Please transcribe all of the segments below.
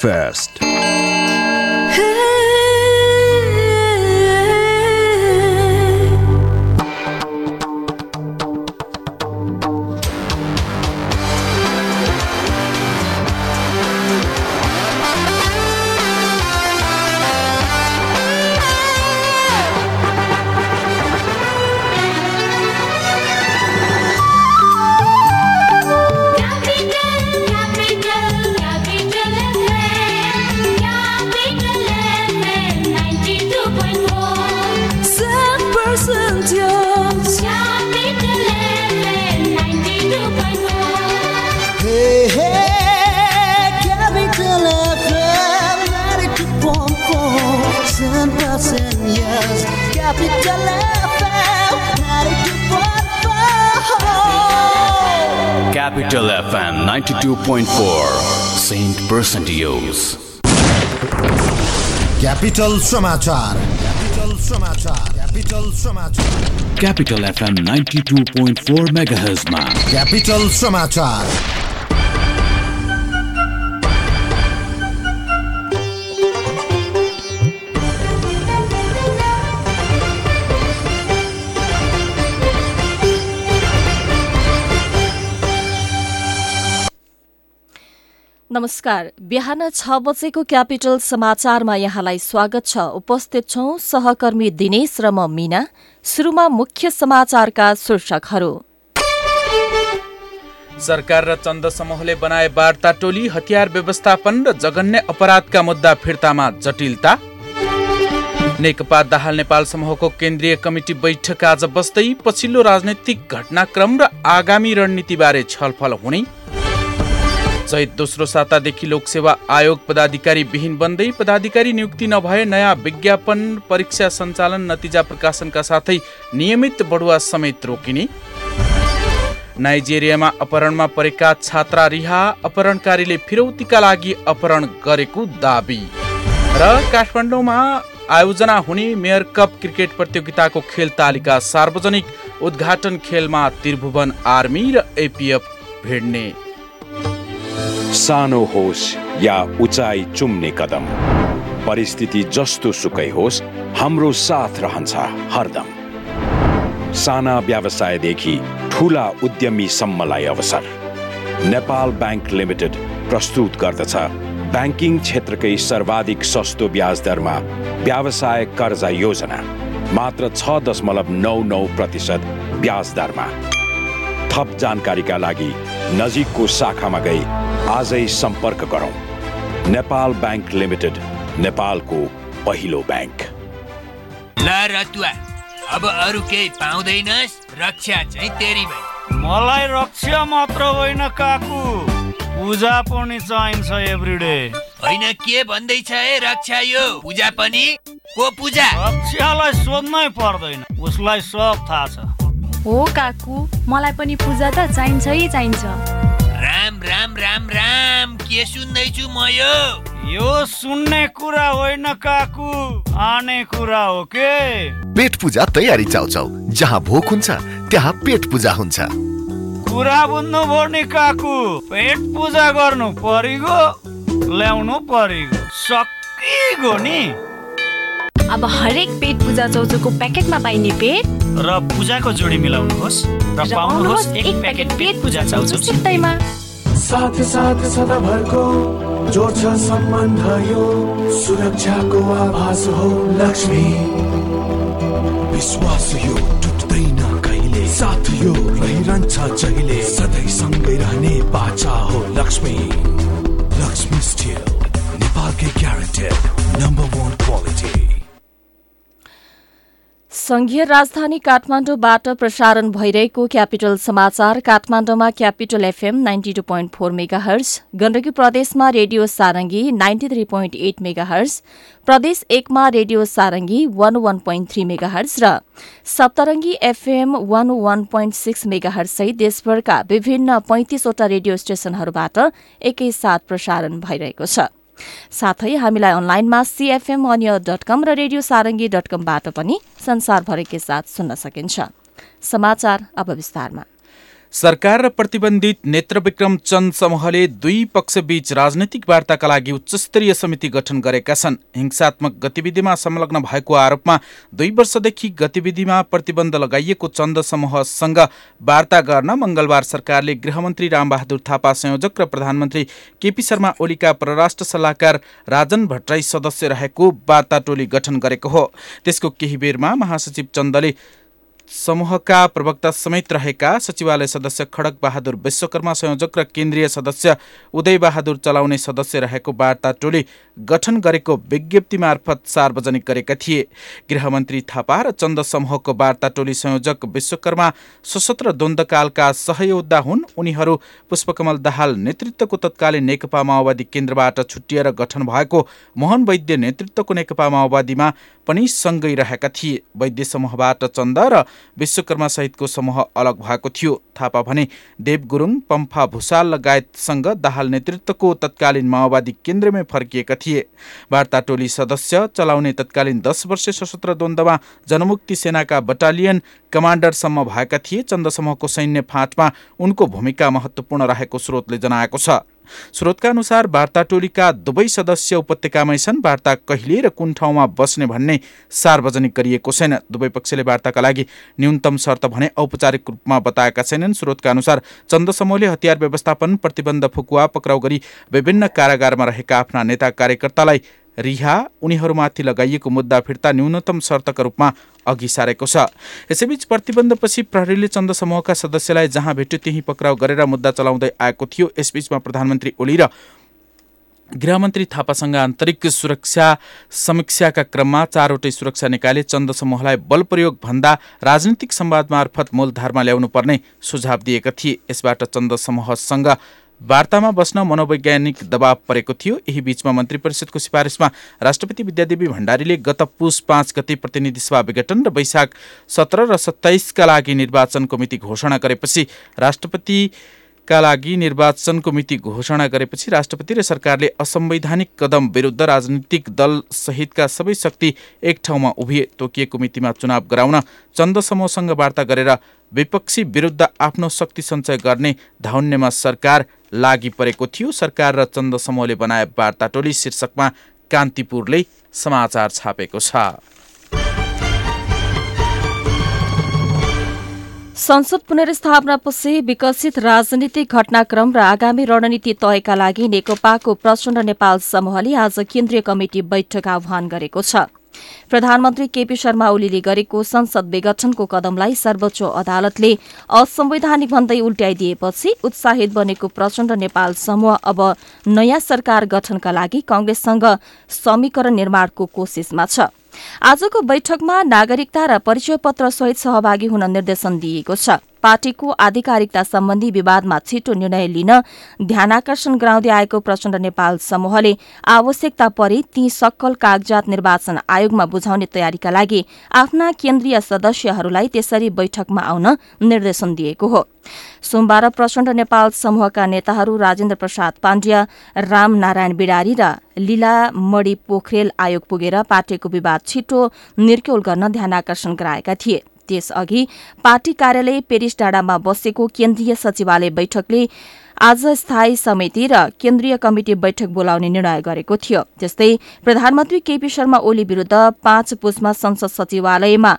31st. Capital FM 92.4 Saint Percentios Capital समाचार Capital समाचार Capital समाचार Capital FM 92.4 megahertz मा Capital समाचार नमस्कार। बिहान छ बजेको क्यापिटल समाचारमा यहाँलाई स्वागत छ। उपस्थित छौं सहकर्मी दिनेश र म मीना। शुरूमा मुख्य समाचारका शीर्षकहरू। सरकार र चन्द समूहले बनाए वार्ता टोली हतियार व्यवस्थापन र जघन्य अपराधका मुद्दा फिर्तामा जटिलता। नेकपा दाहाल नेपाल समूहको केन्द्रीय कमिटी बैठक आज बस्दै पछिल्लो राजनैतिक घटनाक्रम र आगामी रणनीतिबारे छलफल हुने। चैत दोस्रो सातादेखि लोकसेवा आयोग पदाधिकारी विहीन बन्दै पदाधिकारी नियुक्ति नभए नयाँ विज्ञापन परीक्षा सञ्चालन नतिजा प्रकाशनका साथै नियमित बढुवा समेत रोकिने। नाइजेरियामा अपहरणमा परेका छात्रा रिहा अपहरणकारीले फिरौतीका लागि अपहरण गरेको दावी। र काठमाडौँमा आयोजना हुने मेयर कप क्रिकेट प्रतियोगिताको खेल तालिका सार्वजनिक उद्घाटन खेलमा त्रिभुवन आर्मी र एपिएफ भिड्ने। सानो होस् या उचाइ चुम्ने कदम। परिस्थिति जस्तो सुकै होस् हाम्रो साथ रहन्छ हरदम। साना व्यवसायदेखि ठुला उद्यमीसम्मलाई अवसर। नेपाल ब्याङ्क लिमिटेड प्रस्तुत गर्दछ ब्याङ्किङ क्षेत्रकै सर्वाधिक सस्तो ब्याज दरमा व्यवसाय कर्जा योजना मात्र छ दशमलव नौ नौ प्रतिशत ब्याज दरमा। थप जानकारीका लागि नजिकको शाखामा गई। आजै सम्पर्क गरौँ। नेपाल ब्याङ्क लिमिटेड नेपालको पहिलो ब्याङ्क। ल रतुवा अब अरू केही पाउँदैनस् रक्षा चाहिँ तेरी भाइ मलाई रक्षा मात्र होइन काकु। पूजा पनि चाहिन्छ एभ्रिडे होइन के भन्दैछ है रक्षा यो? पूजा पनि? को पूजा? रक्षालाई सोध्नै पर्दैन उसलाई सब थाहा छ। हो काकु। मलाई पनि पूजा त चाहिन्छै चाहिन्छ। राम राम राम राम। के सुन्दैछु म यो? यो सुन्ने कुरा होइन काकु। आने कुरा हो के? पेट पूजा तयारी चाउचाउ। जहाँ भोक हुन्छ त्यहाँ पेट पूजा हुन्छ। कुरा बुझ्नु नि काकु। पेट पूजा गर्नु परिगो ल्याउनु परिगो। सकिगो नि। अब हरेक पेट पूजा चौचोको प्याकेटमा पाइने पेट। र पूजाको जोडी मिलाउनुहोस् र पाउनुहोस् एक प्याकेट पेट पूजा चाउचो सित्तैमा साथ साथ सदाभरको जोड्छ सम्बन्ध यो सुरक्षाको आभास हो लक्ष्मी। विश्वास यो टुट्दैन कहिले? साथ यो रहिरहन्छ जहिले? सधैँ सँगै रहने बाचा हो लक्ष्मी। लक्ष्मी स्टिल नेपालकै ग्यारेन्टेड नम्बर वान क्वालिटी संघीय राजधानी काठमाडौँबाट प्रसारण भइरहेको क्यापिटल समाचार। काठमाडौँमा Capital FM ninety two point four megahertz Gandaki प्रदेशमा radio Sarangi ninety three point eight megahertz प्रदेश एकमा radio Sarangi one one point three megahertz र Saptarangi FM one one point six mega हर्ससहित देशभरका विभिन्न पैंतिसवटा रेडियो स्टेशनहरूबाट एकैसाथ प्रसारण भइरहेको छ। साथै हामीलाई अनलाइनमा सीएफएम अनियर डट कम र रेडियो सारङ्गी डट कमबाट पनि संसारभरिकै साथ सुन्न सकिन्छ। समाचार अब विस्तारमा। सरकार र प्रतिबन्धित नेत्रविक्रम चन्द समूहले दुई पक्षबीच राजनैतिक वार्ताका लागि उच्चस्तरीय समिति गठन गरेका छन्। हिंसात्मक गतिविधिमा संलग्न भएको आरोपमा दुई वर्षदेखि गतिविधिमा प्रतिबन्ध लगाइएको चन्द समूहसँग वार्ता गर्न मंगलबार सरकारले गृहमन्त्री रामबहादुर थापा संयोजक र प्रधानमन्त्री केपी शर्मा ओलीका परराष्ट्र सल्लाहकार राजन भट्टराई सदस्य रहेको वार्ता टोली गठन गरेको हो। त्यसको केही बेरमा महासचिव चन्दले समूहका प्रवक्ता समेत रहेका सचिवालय सदस्य खडक बहादुर विश्वकर्मा संयोजक र केन्द्रीय सदस्य उदय बहादुर चलाउने सदस्य रहेको वार्ता टोली गठन गरेको विज्ञप्ति मार्फत सार्वजनिक गरेका थिए। गृहमन्त्री थापा र चन्द समूहको वार्ता टोली संयोजक विश्वकर्मा सशस्त्र द्वन्द्वकालका सहयोद्धा हुन्। उनीहरू पुष्पकमल दाहाल नेतृत्वको तत्कालीन नेकपा माओवादी केन्द्रबाट छुट्टिएर गठन भएको मोहन वैद्य नेतृत्वको नेकपा माओवादीमा पनि सँगै रहेका थिए। वैद्य समूहबाट चन्द र विश्वकर्मा सहितको समूह अलग भएको थियो। थापा भने देव गुरुङ पम्फा भूषाल लगायतसँग दाहाल नेतृत्वको तत्कालीन माओवादी केन्द्रमै फर्किएका थिए। वार्ता टोली सदस्य चलाउने तत्कालीन दस वर्ष सशस्त्र द्वन्द्वमा जनमुक्ति सेनाका बटालियन कमान्डरसम्म भएका थिए। चन्द समूहको सैन्य फाँटमा उनको भूमिका महत्त्वपूर्ण रहेको स्रोतले जनाएको छ। स्रोतका अनुसार वार्ता टोलीका दुवै सदस्य उपत्यकामै छन्। वार्ता कहिले र कुन ठाउँमा बस्ने भन्ने सार्वजनिक गरिएको छैन। दुवै पक्षले वार्ताका लागि न्यूनतम शर्त भने औपचारिक रूपमा बताएका छैनन्। स्रोतका अनुसार चन्द समूहले हतियार व्यवस्थापन प्रतिबन्ध फुकुवा पक्राउ गरी विभिन्न कारागारमा रहेका आफ्ना नेता कार्यकर्तालाई रिहा उनीहरूमाथि लगाइएको मुद्दा फिर्ता न्यूनतम शर्तका रूपमा अघि सारेको छ। यसैबीच प्रतिबन्धपछि प्रहरीले चन्द समूहका सदस्यलाई जहाँ भेट्यो त्यही पक्राउ गरेर मुद्दा चलाउँदै आएको थियो। यसबीचमा प्रधानमन्त्री ओली र गृहमन्त्री थापासँग आन्तरिक सुरक्षा समीक्षाका क्रममा चारवटै सुरक्षा निकायले चन्द समूहलाई बल प्रयोग भन्दा राजनीतिक संवाद मार्फत मूलधारमा ल्याउनु पर्ने सुझाव दिएका थिए। यसबाट चन्द समूहसँग वार्तामा बस्न मनोवैज्ञानिक दबाव परेको थियो। यही बीचमा मन्त्री परिषदको सिफारिसमा राष्ट्रपति विद्यादेवी भण्डारीले गत पुस पाँच गते प्रतिनिधि सभा विघटन र वैशाख सत्र र सत्ताइसका लागि निर्वाचन कमिटी घोषणा गरेपछि राष्ट्रपति का लागि निर्वाचनको मिति घोषणा गरेपछि राष्ट्रपति र सरकारले असंवैधानिक कदम विरुद्ध राजनीतिक दल सहितका सबै शक्ति एक ठाउँमा उभिए तोकिएको मितिमा चुनाव गराउन चन्द समूहसँग वार्ता गरेर विपक्षी विरुद्ध आफ्नो शक्ति सञ्चय गर्ने धाउन्यमा सरकार लागि परेको थियो। सरकार र चन्द समूहले बनाए वार्ता टोली शीर्षकमा कान्तिपुरले समाचार छापेको छ। संसद पुनर्स्थापनापछि विकसित राजनीतिक घटनाक्रम र आगामी रणनीति तयका लागि नेकपाको प्रचण्ड नेपाल समूहले आज केन्द्रीय कमिटी बैठक आह्वान गरेको छ। प्रधानमन्त्री केपी शर्मा ओलीले गरेको संसद विघटनको कदमलाई सर्वोच्च अदालतले असंवैधानिक भन्दै उल्ट्याइदिएपछि उत्साहित बनेको प्रचण्ड नेपाल समूह अब नयाँ सरकार गठनका लागि कंग्रेससँग समीकरण निर्माणको कोशिशमा छ। आजको बैठकमा नागरिकता र परिचय पत्र सहित सहभागी हुन निर्देशन दिइएको छ। पार्टीको आधिकारिकता सम्बन्धी विवादमा छिटो निर्णय लिन ध्यानकर्षण गराउँदै आएको प्रचण्ड नेपाल समूहले आवश्यकता परे ती सक्कल कागजात निर्वाचन आयोगमा बुझाउने तयारीका लागि आफ्ना केन्द्रीय सदस्यहरूलाई त्यसरी बैठकमा आउन निर्देशन दिएको हो। सोमबार प्रचण्ड नेपाल समूहका नेताहरू राजेन्द्र प्रसाद पाण्ड्य राम नारायण बिडारी र लीला मणि पोखरेल आयोग पुगेर पार्टीको विवाद छिटो निर्क्यौल गर्न ध्यानकर्षण गराएका थिए। त्यसअघि पार्टी कार्यालय पेरिस डाँडामा बसेको केन्द्रीय सचिवालय बैठकले आज स्थायी समिति र केन्द्रीय कमिटी बैठक बोलाउने निर्णय गरेको थियो। त्यस्तै प्रधानमन्त्री केपी शर्मा ओली विरूद्ध पाँच पुसमा संसद सचिवालयमा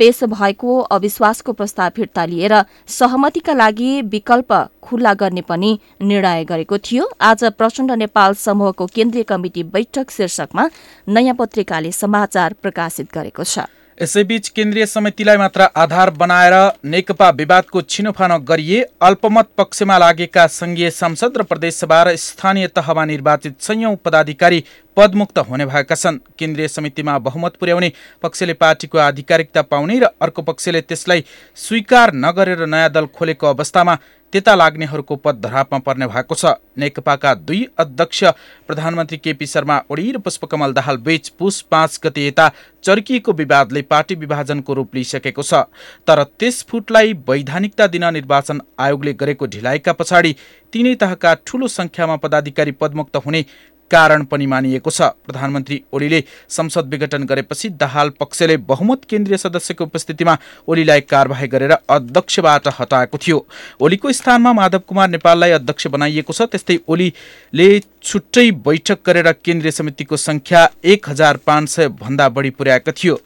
पेश भएको अविश्वासको प्रस्ताव फिर्ता लिएर सहमतिका लागि विकल्प खुल्ला गर्ने पनि निर्णय गरेको थियो। आज प्रचण्ड नेपाल समूहको केन्द्रीय कमिटी बैठक शीर्षकमा नयाँ पत्रिकाले समाचार प्रकाशित गरेको छ। यसैबीच केन्द्रीय समितिलाई मात्र आधार बनाएर नेकपा विवादको छिनोफानो गरिए अल्पमत पक्षमा लागेका संघीय सांसद र प्रदेशसभा र स्थानीय तहमा निर्वाचित संयौं पदाधिकारी पदमुक्त हुने भएका छन्। केन्द्रीय समितिमा बहुमत पुर्याउने पक्षले पार्टीको आधिकारिकता पाउने र अर्को पक्षले त्यसलाई स्वीकार नगरेर नयाँ दल खोलेको अवस्थामा त्यता लाग्नेहरूको पद धरापमा पर्ने भएको छ। नेकपाका दुई अध्यक्ष प्रधानमन्त्री केपी शर्मा ओली र पुष्पकमल दाहाल बीच पुस पाँच गते यता चर्किएको विवादले पार्टी विभाजनको रूप लिइसकेको छ। तर त्यस फुटलाई वैधानिकता दिन निर्वाचन आयोगले गरेको ढिलाइका पछाडि तिनै तहका ठूलो संख्यामा पदाधिकारी पदमुक्त हुने कारण पनि मानिएको छ। प्रधानमन्त्री ओलीले संसद विघटन गरेपछि दाहाल पक्षले बहुमत केन्द्रीय सदस्यको उपस्थितिमा ओलीलाई कारवाही गरेर अध्यक्षबाट हटाएको थियो। ओलीको स्थानमा माधव कुमार नेपाललाई अध्यक्ष बनाइएको छ त्यस्तै ओलीले छुट्टै बैठक गरेर केन्द्रीय समितिको सङ्ख्या एक हजार पाँच सय भन्दा बढी पुर्याएको थियो।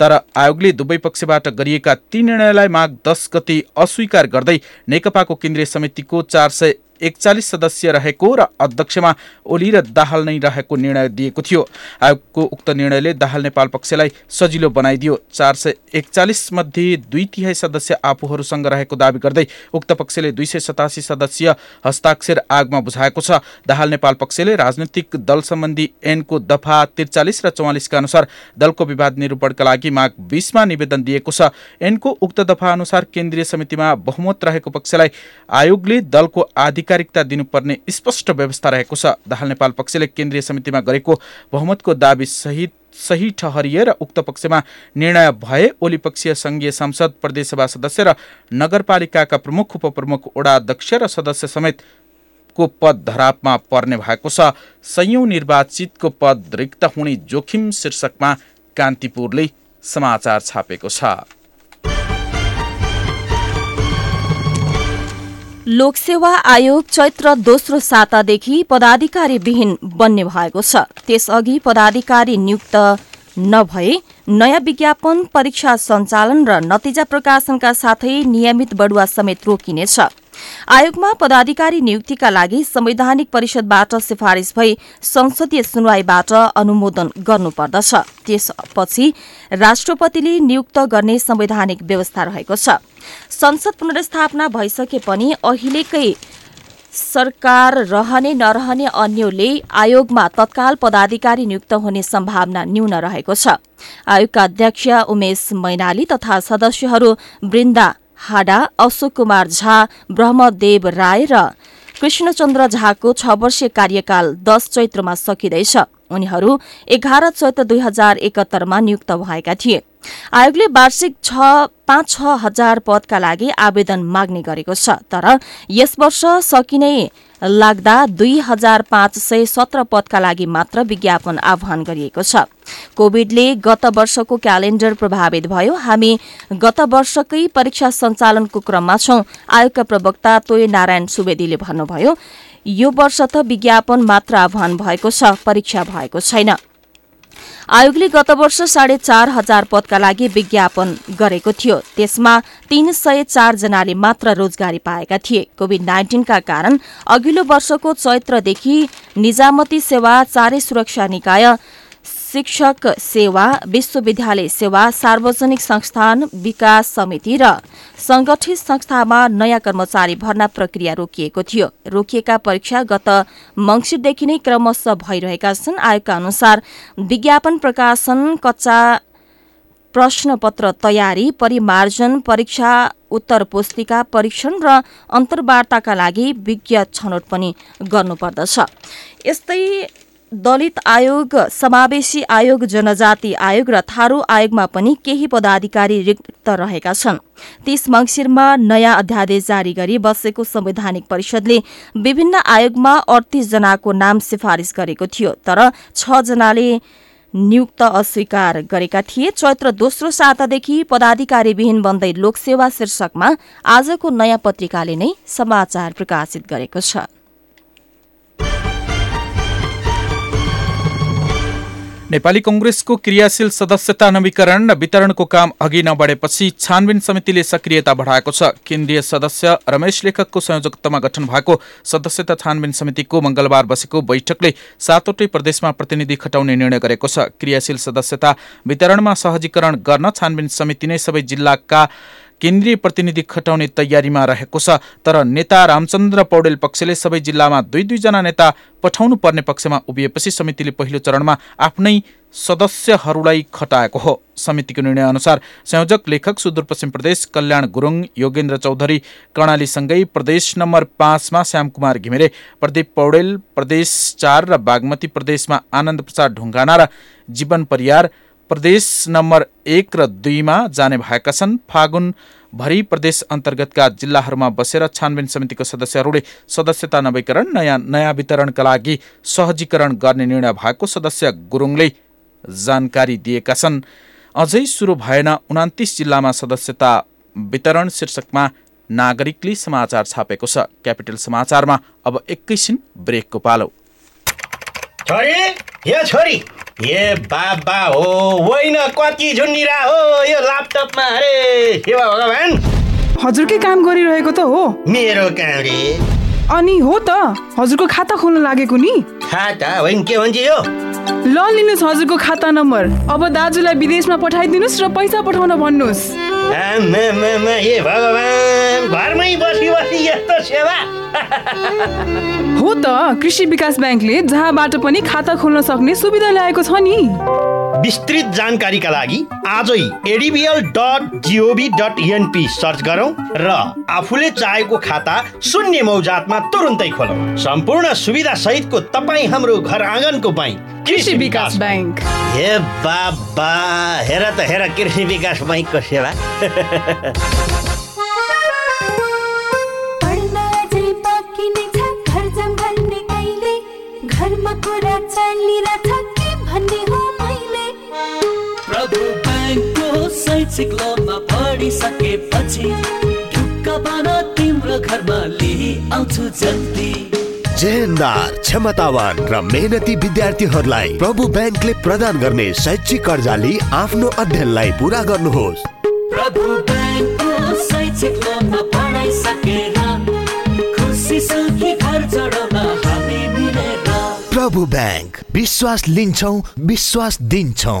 तर आयोगले दुवै पक्षबाट गरिएका ती निर्णयलाई माघ दस गति अस्वीकार गर्दै नेकपाको केन्द्रीय समितिको चार सय एकचालिस सदस्य रहेको र अध्यक्षमा ओली र दाहाल नै रहेको निर्णय दिएको थियो। आयोगको उक्त निर्णयले दाहाल नेपाल पक्षलाई सजिलो बनाइदियो। चार सय एकचालिस मध्ये दुई तिहाई सदस्य आफूहरूसँग रहेको दावी गर्दै उक्त पक्षले दुई सय सतासी सदस्यीय हस्ताक्षर आगमा बुझाएको छ। दाहाल नेपाल पक्षले राजनैतिक दल सम्बन्धी ऐनको दफा त्रिचालिस र चौवालिसका अनुसार दलको विवाद निरूपणका लागि माघ बिसमा निवेदन दिएको छ। ऐनको उक्त दफा अनुसार केन्द्रीय समितिमा बहुमत रहेको पक्षलाई आयोगले दलको आधिक आधिकारिकता दिनुपर्ने स्पष्ट व्यवस्था रहेको छ। दाहाल नेपाल पक्षले केन्द्रीय समितिमा गरेको बहुमतको दावी सहित सही ठहरिए र उक्त पक्षमा निर्णय भए ओली पक्षीय सङ्घीय संसद प्रदेशसभा सदस्य र नगरपालिकाका प्रमुख उपप्रमुख वडा अध्यक्ष र सदस्य समेत को पद धरापमा पर्ने भएको छ। संयौँ निर्वाचितको पद रिक्त हुने जोखिम शीर्षकमा कान्तिपुरले समाचार छापेको छ। लोकसेवा आयोग चैत्र दोस्रो सातादेखि पदाधिकारी विहीन बन्ने भएको छ। त्यसअघि पदाधिकारी नियुक्त नभए नयाँ विज्ञापन परीक्षा सञ्चालन र नतिजा प्रकाशनका साथै नियमित बढुवा समेत रोकिनेछ। आयोगमा पदाधिकारी नियुक्तिका लागि संवैधानिक परिषदबाट सिफारिश भई संसदीय सुनवाईबाट अनुमोदन गर्नुपर्दछ। त्यसपछि राष्ट्रपतिले नियुक्त गर्ने संवैधानिक व्यवस्था रहेको छ। संसद पुनर्स्थापना भइसके पनि अहिलेकै सरकार रहने नरहने अन्यले आयोगमा तत्काल पदाधिकारी नियुक्त हुने सम्भावना न्यून रहेको छ। आयोगका अध्यक्ष उमेश मैनाली तथा सदस्यहरू वृन्दा हाडा अशोक कुमार झा ब्रह्मदेव राय र कृष्णचन्द्र झाको छ वर्षीय कार्यकाल दश चैत्रमा सकिँदैछ। उनीहरू एघार चैत्र दुई हजार एकहत्तरमा नियुक्त भएका थिए। आयोगले वार्षिक छ पाँच छ हजार पदका लागि आवेदन माग्ने गरेको छ तर यस वर्ष सकिने लाग्दा दुई हजार पाँच सय सत्र पदका लागि मात्र विज्ञापन आह्वान गरिएको छ। कोविडले गत वर्षको क्यालेण्डर प्रभावित भयो। हामी गत वर्षकै परीक्षा सञ्चालनको क्रममा छौं आयोगका प्रवक्ता तोय नारायण सुवेदीले भन्नुभयो यो वर्ष त विज्ञापन मात्र आह्वान भएको छ परीक्षा भएको छैन। आयोगले गत वर्ष साढे चार हजार पदका लागि विज्ञापन गरेको थियो। त्यसमा तीन सय चारजनाले मात्र रोजगारी पाएका थिए। कोविड नाइन्टिनका कारण अघिल्लो वर्षको चैत्रदेखि निजामती सेवा चारै सुरक्षा निकाय शिक्षक सेवा विश्वविद्यालय सेवा सार्वजनिक संस्थान विकास समिति र संगठित संस्थामा नयाँ कर्मचारी भर्ना प्रक्रिया रोकिएको थियो। रोकिएका परीक्षा गत मंगिरदेखि नै क्रमशः भइरहेका छन्। आयोगका अनुसार विज्ञापन प्रकाशन कच्चा प्रश्नपत्र तयारी परिमार्जन परीक्षा उत्तर पुस्तिका परीक्षण र अन्तर्वार्ताका लागि विज्ञ छनौट पनि गर्नुपर्दछ। यस्तै दलित आयोग समावेशी आयोग जनजाति आयोग र थारू आयोगमा पनि केही पदाधिकारी रिक्त रहेका छन्। तीस मंगिरमा नयाँ अध्यादेश जारी गरी बसेको संवैधानिक परिषदले विभिन्न आयोगमा अडतिस जनाको नाम सिफारिश गरेको थियो तर छ जनाले नियुक्त अस्वीकार गरेका थिए। चैत्र दोस्रो सातादेखि पदाधिकारी विहीन बन्दै लोकसेवा शीर्षकमा आजको नयाँ पत्रिकाले नै समाचार प्रकाशित गरेको छ। नेपाली कंग्रेसको क्रियाशील सदस्यता नवीकरण र वितरणको काम अघि नबढेपछि छानबिन समितिले सक्रियता बढाएको छ। केन्द्रीय सदस्य रमेश लेखकको संयोजकत्वमा गठन भएको सदस्यता छानबिन समितिको मंगलबार बसेको बैठकले सातवटै प्रदेशमा प्रतिनिधि खटाउने निर्णय गरेको छ। क्रियाशील सदस्यता वितरणमा सहजीकरण गर्न छानबिन समिति नै सबै जिल्लाका केन्द्रीय प्रतिनिधि खटाउने तयारीमा रहेको छ तर नेता रामचन्द्र पौडेल पक्षले सबै जिल्लामा दुई दुईजना नेता पठाउनु पर्ने पक्षमा उभिएपछि समितिले पहिलो चरणमा आफ्नै सदस्यहरूलाई खटाएको हो। समितिको निर्णय अनुसार संयोजक लेखक सुदूरपश्चिम प्रदेश कल्याण गुरुङ योगेन्द्र चौधरी कर्णालीसँगै प्रदेश नम्बर पाँचमा श्यामकुमार घिमिरे प्रदीप पौडेल प्रदेश चार र बागमती प्रदेशमा आनन्द प्रसाद ढुङ्गाना र जीवन परियार प्रदेश नम्बर एक र दुईमा जाने भएका छन्। फागुन भरि प्रदेश अन्तर्गतका जिल्लाहरूमा बसेर छानबिन समितिको सदस्यहरूले सदस्यता नवीकरण नयाँ नयाँ वितरणका लागि सहजीकरण गर्ने निर्णय भएको सदस्य गुरुङले जानकारी दिएका छन्। अझै सुरु भएन उनातिस जिल्लामा सदस्यता वितरण। शीर्षकमा नागरिकले समाचार छापेको छ। क्यापिटल समाचारमा अब एकैछिन ब्रेकको पालो। छोरी ए बाबा हो होइन कति झुन्डिरा हो यो ल्यापटपमा अरे भगवान्। हजुरकै काम गरिरहेको त हो। मेरो काम रे। अनि हो त हजुरको खाता खोल्न लागेको नि? खाता? होइन के भन्छ यो? ल लिनुहोस् हजुरको खाता नम्बर। अब दाजुलाई विदेशमा पठाइदिनुहोस् र पैसा पठाउन भन्नुहोस्। आमामामा, ए भगवान् घरमै बसी बसी यस्तो सेवा। हो त कृषि विकास ब्याङ्कले जहाँबाट पनि खाता खोल्न सक्ने सुविधा ल्याएको छ नि। विस्तृत जानकारीका लागि आजै ADBL dot gov dot NP search गरौँ र आफूले चाहेको खाता शून्य मौजातमा तुरुन्तै खोलौँ। सम्पूर्ण सुविधा सहितको तपाईँ हाम्रो घर आँगनको बैङ्क कृषि विकास ब्याङ्क हे बाबा हेर त हेर कृषि विकास बैङ्कको सेवा। घरमा कुरा चलिरहेछ के भन्ने शैक्षिक लोनमा पढिसकेपछि ढुक्क बन तिम्रो घरमा लिई आउँछु जल्दी। जेहेन्दार क्षमतावान र मेहनती विद्यार्थीहरूलाई प्रभु ब्याङ्कले प्रदान गर्ने शैक्षिक कर्जा लिई आफ्नो अध्ययनलाई पुरा गर्नुहोस्। प्रभु ब्याङ्कको शैक्षिक लोनमा पढाइसकेर खुसी सुखी घर चढाउन हामी मिलेर। प्रभु ब्याङ्क विश्वास लिन्छौ विश्वास दिन्छौ।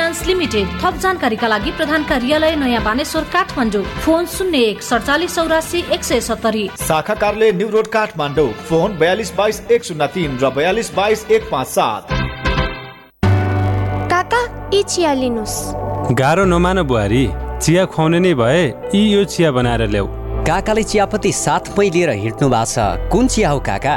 लिमिटेड थप जानकारीका लागि प्रधान कार्यालय नयाँ बानेश्वर काठमाडौँ। फोन शून्य एक सडचालिस चौरासी एक सय सत्तरी। शाखा कार्यालय न्यू रोड काठमाडौँ। फोन बयालिस बाइस एक शून्य तिन र बयालिस बाइस एक पाँच सात। काका यी चिया लिनुहोस्। गाह्रो नमान बुहारी चिया खुवाउने नै भए यी यो चिया बनाएर ल्याऊ। काकाले चियापत्ती साथमै लिएर हिँड्नु भएको छ। कुन चिया हो काका?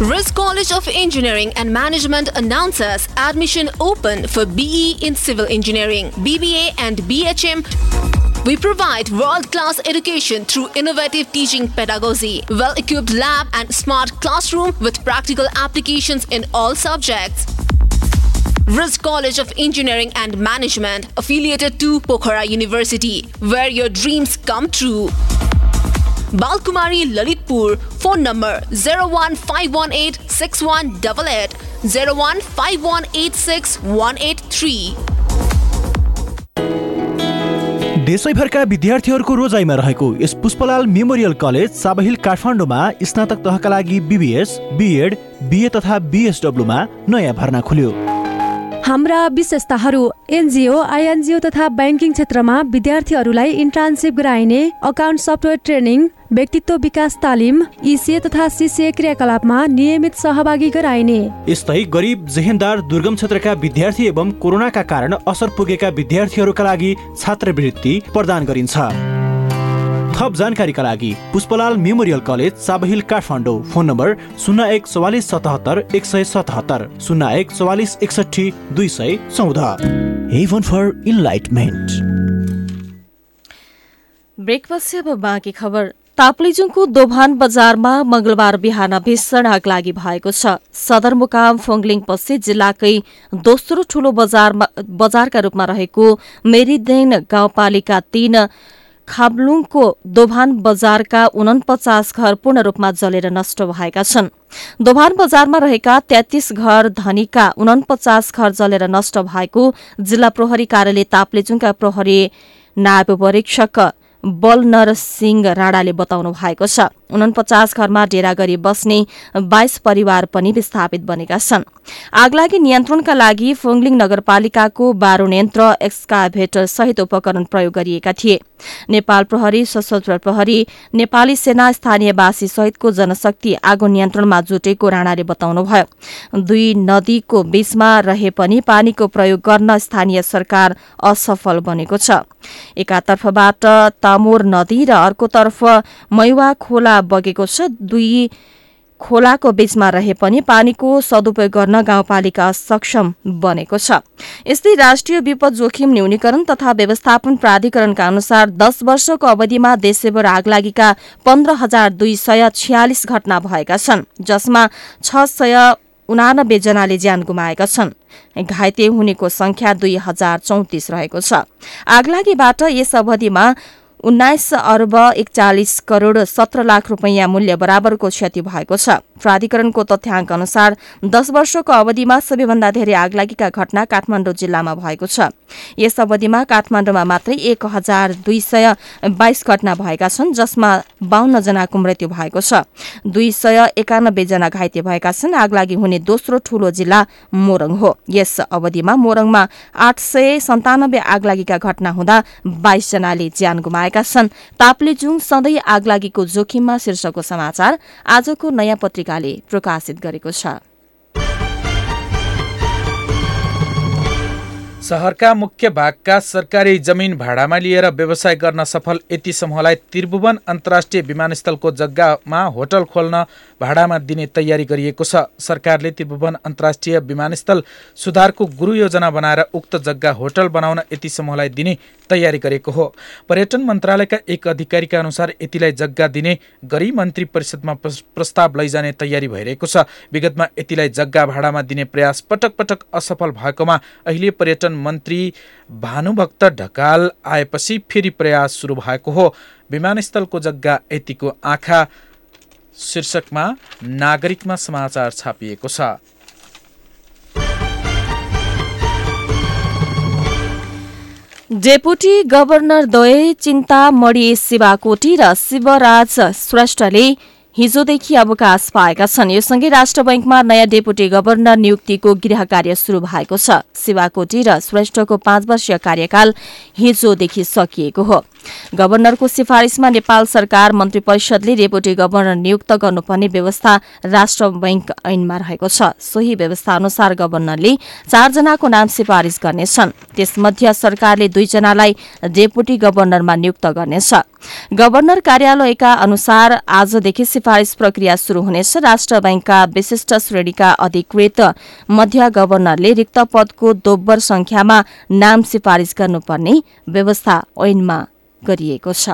Risk College of Engineering and Management announces admission open for BE in Civil Engineering, BBA, and BHM. We provide world class education through innovative teaching pedagogy, well equipped lab, and smart classroom with practical applications in all subjects. Risk College of Engineering and Management, affiliated to Pokhara University, where your dreams come true. Balkumari Lalitpur, phone number 01518 6188 01518 183. देशैभरका विद्यार्थीहरूको रोजाइमा रहेको यस Pushpalal memorial college साबहिल काठमाडौँमा स्नातक तहका लागि BBS BEd BA तथा बिएसडब्लुमा नयाँ भर्ना खुल्यो हाम्रा विशेषताहरू एनजिओ आइएनजिओ तथा ब्याङ्किङ क्षेत्रमा विद्यार्थीहरूलाई इन्टर्नसिप गराइने अकाउन्ट सफ्टवेयर ट्रेनिङ व्यक्तित्व विकास तालिम इसिए तथा सिसिए क्रियाकलापमा नियमित सहभागी गराइने। यस्तै गरिब जेहेन्दार दुर्गम क्षेत्रका विद्यार्थी एवं कोरोनाका कारण असर पुगेका विद्यार्थीहरूका लागि छात्रवृत्ति प्रदान गरिन्छ। थप जानकारीका लागि Pushpalal memorial college साबहिल Kathmandu. Phone number शून्य एक चौवालिस सतहत्तर एक सय सतहत्तर शून्य एक चौवालिस एकसठी दुई सय चौध। हेभन फर इन्लाइटमेन्ट ब्रेकपछि अब बाँकी खबर। ताप्लेजुङको दोभान बजारमा मंगलबार बिहान भीषण आग लागि भएको छ। सदरमुकाम फोङलिङ पछि जिल्लाकै दोस्रो ठूलो बजारमा बजारका रूपमा रहेको मेरिदेन गाउँपालिका तीन खाब्लुङको दोभान बजारका उनपचास घर पूर्ण रूपमा जलेर नष्ट भएका छन्। दोभान बजारमा रहेका तेत्तीस घर धनीका उनपचास घर जलेर नष्ट भएको जिल्ला प्रहरी कार्यालय ताप्लेजुङका प्रहरी नायब परीक्षक बल नरसिंह राणाले बताउनु भएको छ। उनपचास घरमा डेरा गरी बस्ने बाइस परिवार पनि विस्थापित बनेका छन्। आगलागी नियन्त्रणका लागि फोङलिङ नगरपालिकाको बारुण यन्त्र एक्सकाभेटर सहित उपकरण प्रयोग गरिएका थिए। नेपाल प्रहरी सशस्त्र प्रहरी नेपाली सेना स्थानीयवासी सहितको जनशक्ति आगो नियन्त्रणमा जुटेको राणाले बताउनुभयो। दुई नदीको बीचमा रहे पनि पानीको प्रयोग गर्न स्थानीय सरकार असफल बनेको छ। एकातर्फबाट तामोर नदी र अर्कोतर्फ मैवा खोला बगेको छ। दुई खोलाको बीचमा रहे पनि पानीको सदुपयोग गर्न गाउँपालिका सक्षम बनेको छ। यस्तै राष्ट्रिय विपद जोखिम न्यूनीकरण तथा व्यवस्थापन प्राधिकरणका अनुसार दस वर्षको अवधिमा देशभर आगलागीका पन्ध्र हजार दुई सय छ्यालिस घटना भएका छन् जसमा छ सय उनानब्बे जनाले ज्यान गुमाएका छन्। घाइते हुनेको संख्या दुई हजार चौतिस रहेको छ। आगलागीबाट यस अवधिमा उन्नाइस अर्ब एकचालिस करोड़ सत्र लाख रूपियाँ मूल्य बराबरको क्षति भएको छ। प्राधिकरणको तथ्याङ्क अनुसार दस वर्षको अवधिमा सबैभन्दा धेरै आगलागीका घटना काठमाडौँ जिल्लामा भएको छ। यस अवधिमा काठमाडौँमा मात्रै एक हजार दुई सय बाइस घटना भएका छन् जसमा बाहन्न जनाको मृत्यु भएको छ। दुई सय एकानब्बे जना घाइते भएका छन्। आगलागी हुने दोस्रो ठूलो जिल्ला मोरङ हो। यस अवधिमा मोरङमा आठ सय सन्तानब्बे आगलागीका घटना हुँदा बाइस जनाले ज्यान गुमाएका छन्। ताप्लेजुङ सधैँ आगलागीको जोखिममा शीर्षकको समाचार। आजको नयाँ पत्रिकाले प्रकाशित गरेको छ। सहरका मुख्य भागका सरकारी जमिन भाडामा लिएर व्यवसाय गर्न सफल यति समूहलाई त्रिभुवन अन्तर्राष्ट्रिय विमानस्थलको जग्गामा होटल खोल्न भाडामा दिने तयारी गरिएको छ। सरकारले त्रिभुवन अन्तर्राष्ट्रिय विमानस्थल सुधारको गुरु योजना बनाएर उक्त जग्गा होटल बनाउन यति समूहलाई दिने तयारी गरेको हो। पर्यटन मन्त्रालयका एक अधिकारीका अनुसार यतिलाई जग्गा दिने गरी मन्त्री परिषदमा प्रस्ताव लैजाने तयारी भइरहेको छ। विगतमा यतिलाई जग्गा भाडामा दिने प्रयास पटक पटक असफल भएकोमा अहिले पर्यटन मन्त्री भानुभक्त ढकाल आएपछि फेरि प्रयास सुरु भएको हो। विमानस्थलको जग्गा यतिको आँखा शीर्षकमा नागरिकमा समाचार छापिएको छ। डेपुटी गभर्नर द्वय चिन्तामणी शिवाकोटी र शिवराज श्रेष्ठले हिजोदेखि अवकाश पाएका छन्। यो सँगै राष्ट्र बैंकमा नयाँ डेपुटी गभर्नर नियुक्तिको गृह कार्य शुरू भएको छ। शिवाकोटी र श्रेष्ठको पाँच वर्षीय कार्यकाल हिजोदेखि सकिएको हो। गभर्नरको सिफारिसमा नेपाल सरकार मन्त्री परिषदले डेपुटी गभर्नर नियुक्त गर्नुपर्ने व्यवस्था राष्ट्र बैंक ऐनमा रहेको छ। सोही व्यवस्था अनुसार गभर्नरले चारजनाको नाम सिफारिस गर्नेछन्। त्यसमध्ये सरकारले दुईजनालाई डेपुटी गभर्नरमा नियुक्त गर्नेछ। गभर्नर कार्यालयका अनुसार आजदेखि सिफारिस प्रक्रिया शुरू हुनेछ। राष्ट्र बैंकका विशिष्ट श्रेणीका अधिकृत मध्य गभर्नरले रिक्त पदको दोब्बर संख्यामा नाम सिफारिस गर्नुपर्ने व्यवस्था ऐनमा गरिएको छ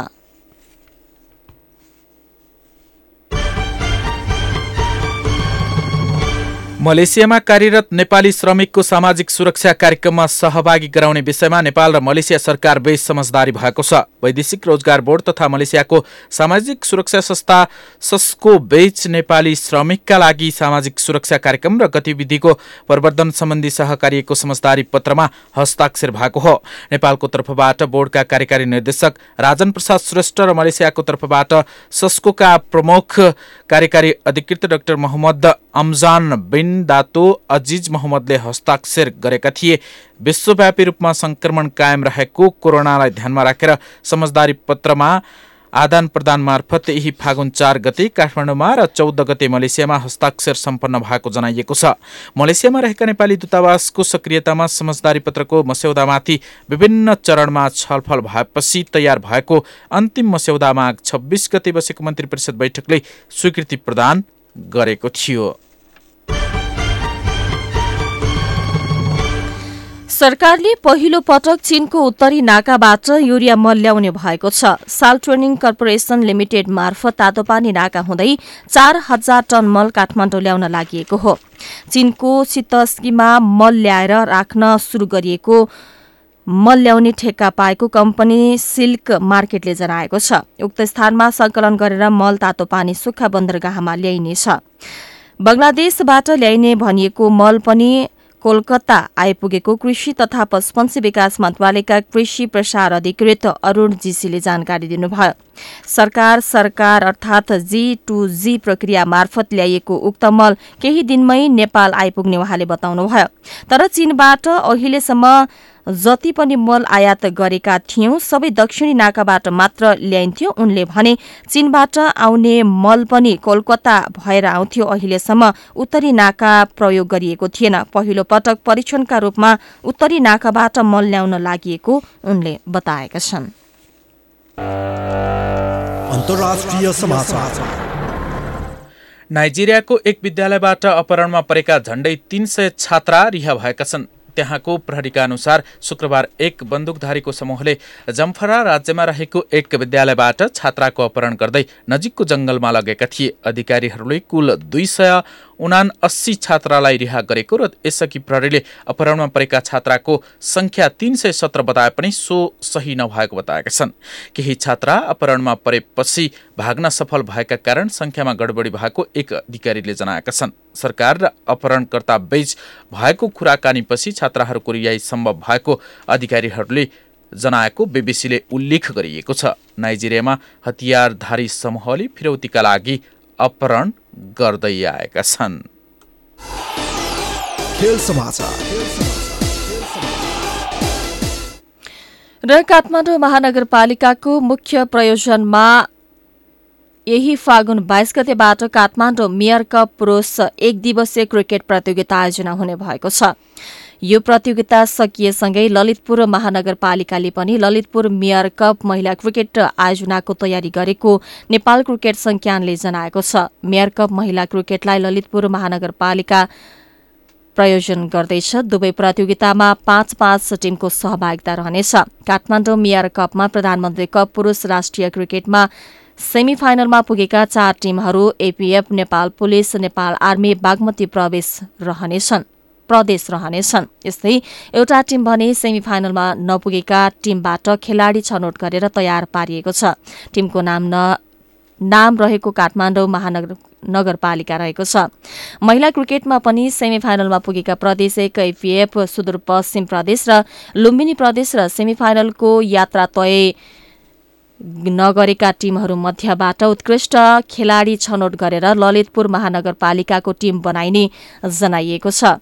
मलेसियामा कार्यरत नेपाली श्रमिकको सामाजिक सुरक्षा कार्यक्रममा सहभागी गराउने विषयमा नेपाल र मलेसिया सरकार बेच समझदारी भएको छ। वैदेशिक रोजगार बोर्ड तथा मलेसियाको सामाजिक सुरक्षा संस्था सस्को बेच नेपाली श्रमिकका लागि सामाजिक सुरक्षा कार्यक्रम र गतिविधिको प्रवर्धन सम्बन्धी सहकार्यको समझदारी पत्रमा हस्ताक्षर भएको हो। नेपालको तर्फबाट बोर्डका कार्यकारी निर्देशक राजन प्रसाद श्रेष्ठ र मलेसियाको तर्फबाट सस्कोका प्रमुख कार्यकारी अधिकृत doctor Mohammad Amjan bin Dato Aziz मोहम्मदले हस्ताक्षर गरेका थिए। विश्वव्यापी रूपमा संक्रमण कायम रहेको कोरोनालाई ध्यानमा राखेर समझदारी पत्रमा आदान प्रदान मार्फत यही फागुन चार गते काठमाडौँमा र चौध गते मलेसियामा हस्ताक्षर सम्पन्न भएको जनाइएको छ। मलेसियामा रहेका नेपाली दूतावासको सक्रियतामा समझदारी पत्रको मस्यौदामाथि विभिन्न चरणमा छलफल भएपछि तयार भएको अन्तिम मस्यौदा माघ छब्बिस गते बसेको मन्त्री परिषद बैठकले स्वीकृति प्रदान गरेको थियो। सरकारले पहिलो पटक चीनको उत्तरी नाकाबाट युरिया मल ल्याउने भएको छ। साल ट्रेनिङ कर्पोरेसन लिमिटेड मार्फत तातोपानी नाका हुँदै चार हजार टन मल काठमाडौँ ल्याउन लागि हो। चीनको सितस्कीमा मल ल्याएर राख्न शुरू गरिएको मल ल्याउने ठेक्का पाएको कम्पनी सिल्क मार्केटले जनाएको छ। उक्त स्थानमा संकलन गरेर मल तातो पानी सुक्खा बन्दरगाहमा ल्याइनेछ। बंगलादेशबाट ल्याइने भनिएको मल पनि कोलकाता आइपुगेको कृषि तथा पशुपन्छी विकास मन्त्रालयका कृषि प्रसार अधिकृत अरूण जीसीले जानकारी दिनुभयो। सरकार सरकार अर्थात जी टू जी प्रक्रिया मार्फत ल्याइएको उक्त मल केही दिनमै नेपाल आइपुग्ने उहाँले बताउनुभयो। तर चीनबाट अहिलेसम्म जति पनि मल आयात गरेका थियौं सबै दक्षिणी नाकाबाट मात्र ल्याइन्थ्यो। उनले भने चीनबाट आउने मल पनि कोलकाता भएर आउँथ्यो अहिलेसम्म। उत्तरी नाका प्रयोग गरिएको थिएन। पहिलो पटक परीक्षणका रूपमा उत्तरी नाकाबाट मल ल्याउन लागि उनले बताएका छन्। नाइजेरियाको एक विद्यालयबाट अपहरणमा परेका झण्डै तीन सय छात्रा रिहा भएका छन्। त्यहाँको प्रहरीका अनुसार शुक्रबार एक बन्दुकधारीको समूहले जम्फरा राज्यमा रहेको एक विद्यालयबाट छात्राको अपहरण गर्दै नजिकको जंगलमा लगेका थिए। अधिकारीहरूले कुल दुई सय उना अस्सी छात्रालाई रिहा गरेको र यसअघि प्रहरीले अपहरणमा परेका छात्राको संख्या तीन सय सत्र बताए पनि सो सही नभएको बताएका छन्। केही छात्रा अपहरणमा परेपछि भाग्न सफल भएका कारण संख्यामा गडबडी भएको एक अधिकारीले जनाएका छन्। सरकार र अपहरणकर्ता बीच भएको कुराकानीपछि छात्राहरूको रिहाई सम्भव भएको अधिकारीहरूले जनाएको बिबिसीले उल्लेख गरिएको छ। नाइजेरियामा हतियारधारी समूहले फिरौतीका लागि अपहरण गर्दै आएका छन्। र काठमाडौँ महानगरपालिकाको मुख्य प्रयोजनमा यही फागुन बाइस गतेबाट काठमाडौँ मेयर कप पुरुष एक दिवसीय क्रिकेट प्रतियोगिता आयोजना हुने भएको छ। यो प्रतियोगिता सकिएसँगै ललितपुर महानगरपालिकाले पनि ललितपुर मेयर कप महिला क्रिकेट आयोजनाको तयारी गरेको नेपाल क्रिकेट संज्ञानले जनाएको छ। मेयर कप महिला क्रिकेटलाई ललितपुर महानगरपालिका प्रयोजन गर्दैछ। दुवै प्रतियोगितामा पाँच पाँच टीमको सहभागिता रहनेछ। काठमाडौँ मेयर कपमा प्रधानमन्त्री कप पुरूष राष्ट्रिय क्रिकेटमा सेमी फाइनलमा पुगेका चार टीमहरू APF Nepal police Nepal army Bagmati प्रवेश रहनेछन्। प्रदेश रहनेछन्। यस्तै एउटा टीम भने सेमी फाइनलमा नपुगेका टीमबाट खेलाड़ी छनौट गरेर तयार पारिएको छ। टीमको नाम न नाम रहेको काठमाडौँ महानगर नगरपालिका रहेको छ। महिला क्रिकेटमा पनि सेमी फाइनलमा पुगेका प्रदेश एक आइपिएफ सुदूरपश्चिम प्रदेश र लुम्बिनी प्रदेश र सेमी फाइनलको यात्रा तय नगरेका टिमहरू मध्यबाट उत्कृष्ट खेलाडी छनौट गरेर ललितपुर महानगरपालिकाको टिम बनाइने जनाइएको छ।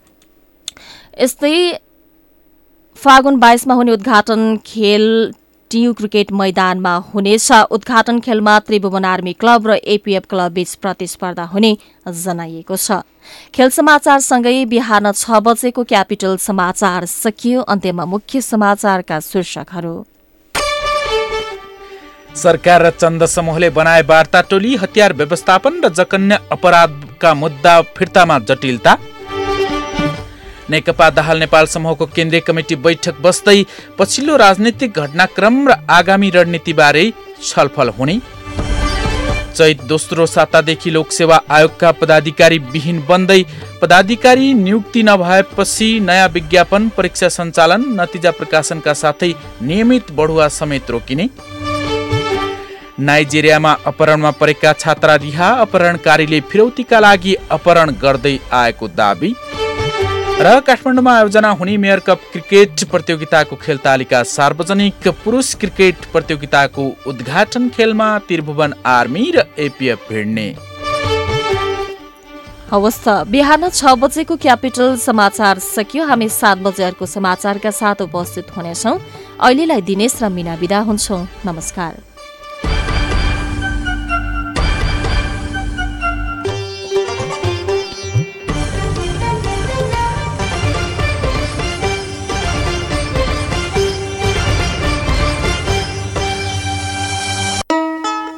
यस्तै फागुन बाइसमा हुने उद्घाटन खेल टियु क्रिकेट मैदानमा हुनेछ। उद्घाटन खेलमा त्रिभुवन आर्मी क्लब र एपीएफ क्लब बीच प्रतिस्पर्धा हुने जनाइएको छ। खेल समाचारसँगै बिहान छ बजेको क्यापिटल समाचार सकियो। अन्त्यमा मुख्य समाचारका शीर्षकहरू। सरकार र चन्द समूहले बनाए वार्ता टोली हतियार व्यवस्थापन र जकन्य अपराधका मुद्दा फिर्तामा जटिलता। नेकपा दाहाल नेपाल समूहको केन्द्रीय कमिटी बैठक बस्दै पछिल्लो राजनीतिक घटनाक्रम र आगामी रणनीतिबारे छलफल हुने। चैत दोस्रो सातादेखि लोकसेवा आयोगका पदाधिकारी विहीन बन्दै पदाधिकारी नियुक्ति नभएपछि नयाँ विज्ञापन परीक्षा सञ्चालन नतिजा प्रकाशनका साथै नियमित बढुवा समेत रोकिने। नाइजेरियामा अपहरणमा परेका छात्रा रिहा अपहरणकारीले फिरौतीका लागि अपहरण गर्दै आएको दावी। र काठमाडौँमा आयोजना हुने मेयर कप क्रिकेट प्रतियोगिताको खेल तालिका सार्वजनिक पुरुष क्रिकेट प्रतियोगिताको उद्घाटन खेलमा त्रिभुवन आर्मी र एपिएफ भिड्ने। हवस् त बिहान छ बजेको क्यापिटल समाचार सकियो। हामी सात बजेहरूको समाचारका साथ उपस्थित हुनेछौँ। अहिलेलाई दिनेश र मिना विदा हुन्छौँ। नमस्कार।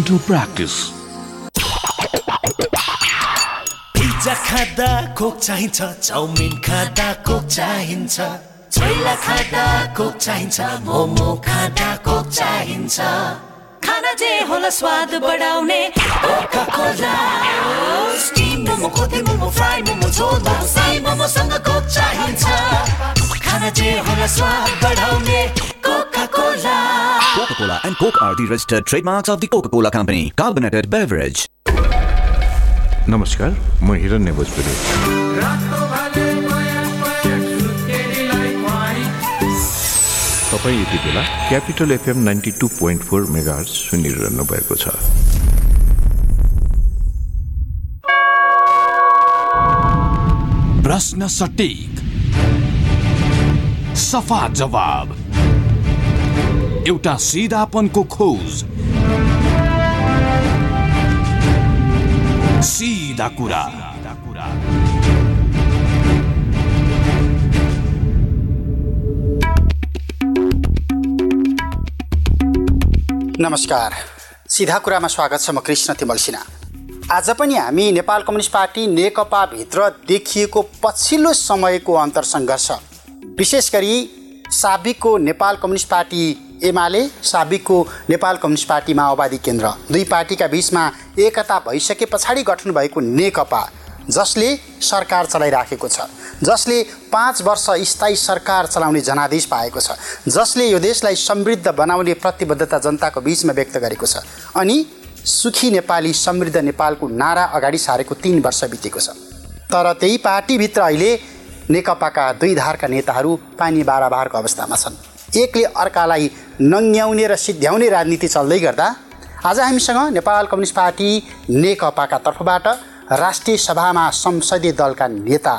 dental practice pizza खाँदा कोक चाहिन्छ चाउमिन खाँदा कोक चाहिन्छ छोइला खाँदा कोक चाहिन्छ मोमो खाँदा कोक चाहिन्छ खाना जे होला स्वाद बढाउने Coca Cola steam momo kothey momo fry momo झोल मोमो साई मोमोसँग कोक चाहिन्छ खाना जे होला स्वाद बढाउने Coca Cola Coca-Cola and Coke are the registered trademarks of the Coca-Cola Company. Carbonated beverage. नमस्कार म हिरण्य भोजपुरी तपाईँ यति बेला Capital FM ninety two point four mega सुनिरहनु भएको छ प्रश्न सटिक सफा जवाब एउटा सिधापनको खोज। सिधा कुरा। नमस्कार। सिधा कुरामा स्वागत छ म कृष्ण तिमल सिन्हा। आज पनि हामी नेपाल कम्युनिस्ट पार्टी नेकपाभित्र देखिएको पछिल्लो समयको अन्तर सङ्घर्ष विशेष गरी साबिकको नेपाल कम्युनिस्ट पार्टी एमाले साबिकको नेपाल कम्युनिस्ट पार्टी माओवादी केन्द्र। दुई पार्टीका बिचमा एकता भइसके पछाडि गठन भएको नेकपा जसले सरकार चलाइराखेको छ जसले पाँच वर्ष स्थायी सरकार चलाउने जनादेश पाएको छ जसले यो देशलाई समृद्ध बनाउने प्रतिबद्धता जनताको बिचमा व्यक्त गरेको छ अनि सुखी नेपाली समृद्ध नेपालको नारा अगाडि सारेको तिन वर्ष बितेको छ। तर त्यही पार्टीभित्र अहिले नेकपाका दुई धारका नेताहरू पानी बाराबारको अवस्थामा छन्। एकले अर्कालाई नङ्ग्याउने र सिद्ध्याउने राजनीति चल्दै गर्दा आज हामीसँग नेपाल कम्युनिस्ट पार्टी नेकपाका तर्फबाट राष्ट्रिय सभामा संसदीय दलका नेता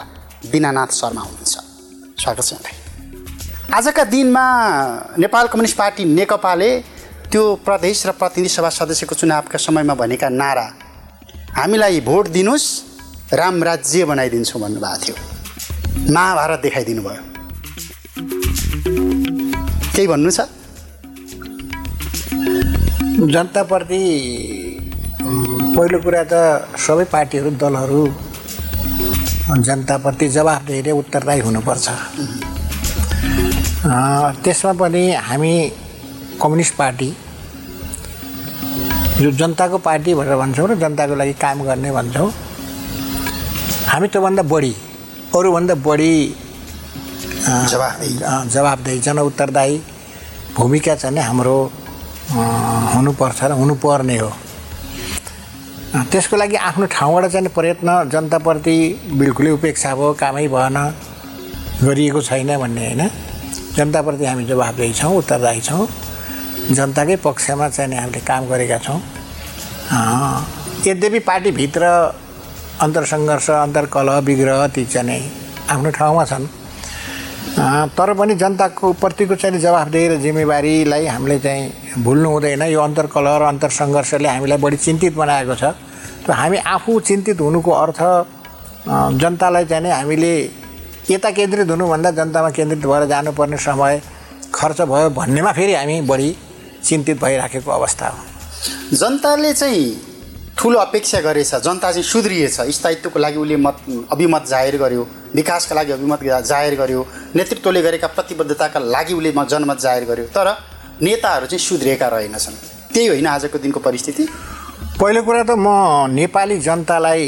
दिनानाथ शर्मा हुनुहुन्छ। स्वागत छ आजका दिनमा नेपाल कम्युनिस्ट पार्टी नेकपाले त्यो प्रदेश र प्रतिनिधि सभा सदस्यको चुनावका समयमा भनेका नारा हामीलाई भोट दिनुहोस् राम राज्य बनाइदिन्छौँ भन्नुभएको थियो। महाभारत देखाइदिनु भयो केही भन्नु छ? जनताप्रति पहिलो कुरा त सबै पार्टीहरू दलहरू जनताप्रति जवाफदेही र उत्तरदायी हुनुपर्छ। त्यसमा पनि हामी कम्युनिस्ट पार्टी जो जनताको पार्टी भनेर भन्छौँ र जनताको लागि काम गर्ने भन्छौँ हामी त्योभन्दा बढी अरूभन्दा बढी जवाफदेही जन उत्तरदायी भूमिका चाहिँ नि हाम्रो हुनुपर्छ र हुनुपर्ने हो। त्यसको लागि आफ्नो ठाउँबाट चाहिँ प्रयत्न जनताप्रति बिल्कुलै उपेक्षा भयो कामै भएन गरिएको छैन भन्ने होइन। जनताप्रति हामी जवाबदेही छौँ उत्तरदायी छौँ। जनताकै पक्षमा चाहिँ हामीले काम गरेका छौँ। यद्यपि पार्टीभित्र अन्तरसङ्घर्ष अन्तर्कलह विग्रह ती चाहिँ आफ्नो ठाउँमा छन्। तर पनि जनताको प्रतिको चाहिँ जवाफदेही र जिम्मेवारीलाई हामीले चाहिँ भुल्नु हुँदैन। यो अन्तर्कलह र अन्तरसङ्घर्षले हामीलाई बढी चिन्तित बनाएको छ। त हामी आफू चिन्तित हुनुको अर्थ जनतालाई चाहिँ हामीले यता केन्द्रित हुनुभन्दा जनतामा केन्द्रित भएर जानुपर्ने समय खर्च भयो भन्नेमा फेरि हामी बढी चिन्तित भइराखेको अवस्था हो। जनताले चाहिँ ठुलो अपेक्षा गरेछ जनता चाहिँ सुध्रिएछ। स्थायित्वको लागि उसले मत अभिमत जाहेर गर्यो। विकासका लागि अभिमत जाहेर गर्यो। नेतृत्वले गरेका प्रतिबद्धताका लागि उसले जनमत जाहेर गर्यो। तर नेताहरू चाहिँ सुध्रिएका रहेनछन्। त्यही होइन आजको दिनको परिस्थिति। पहिलो कुरा त म नेपाली जनतालाई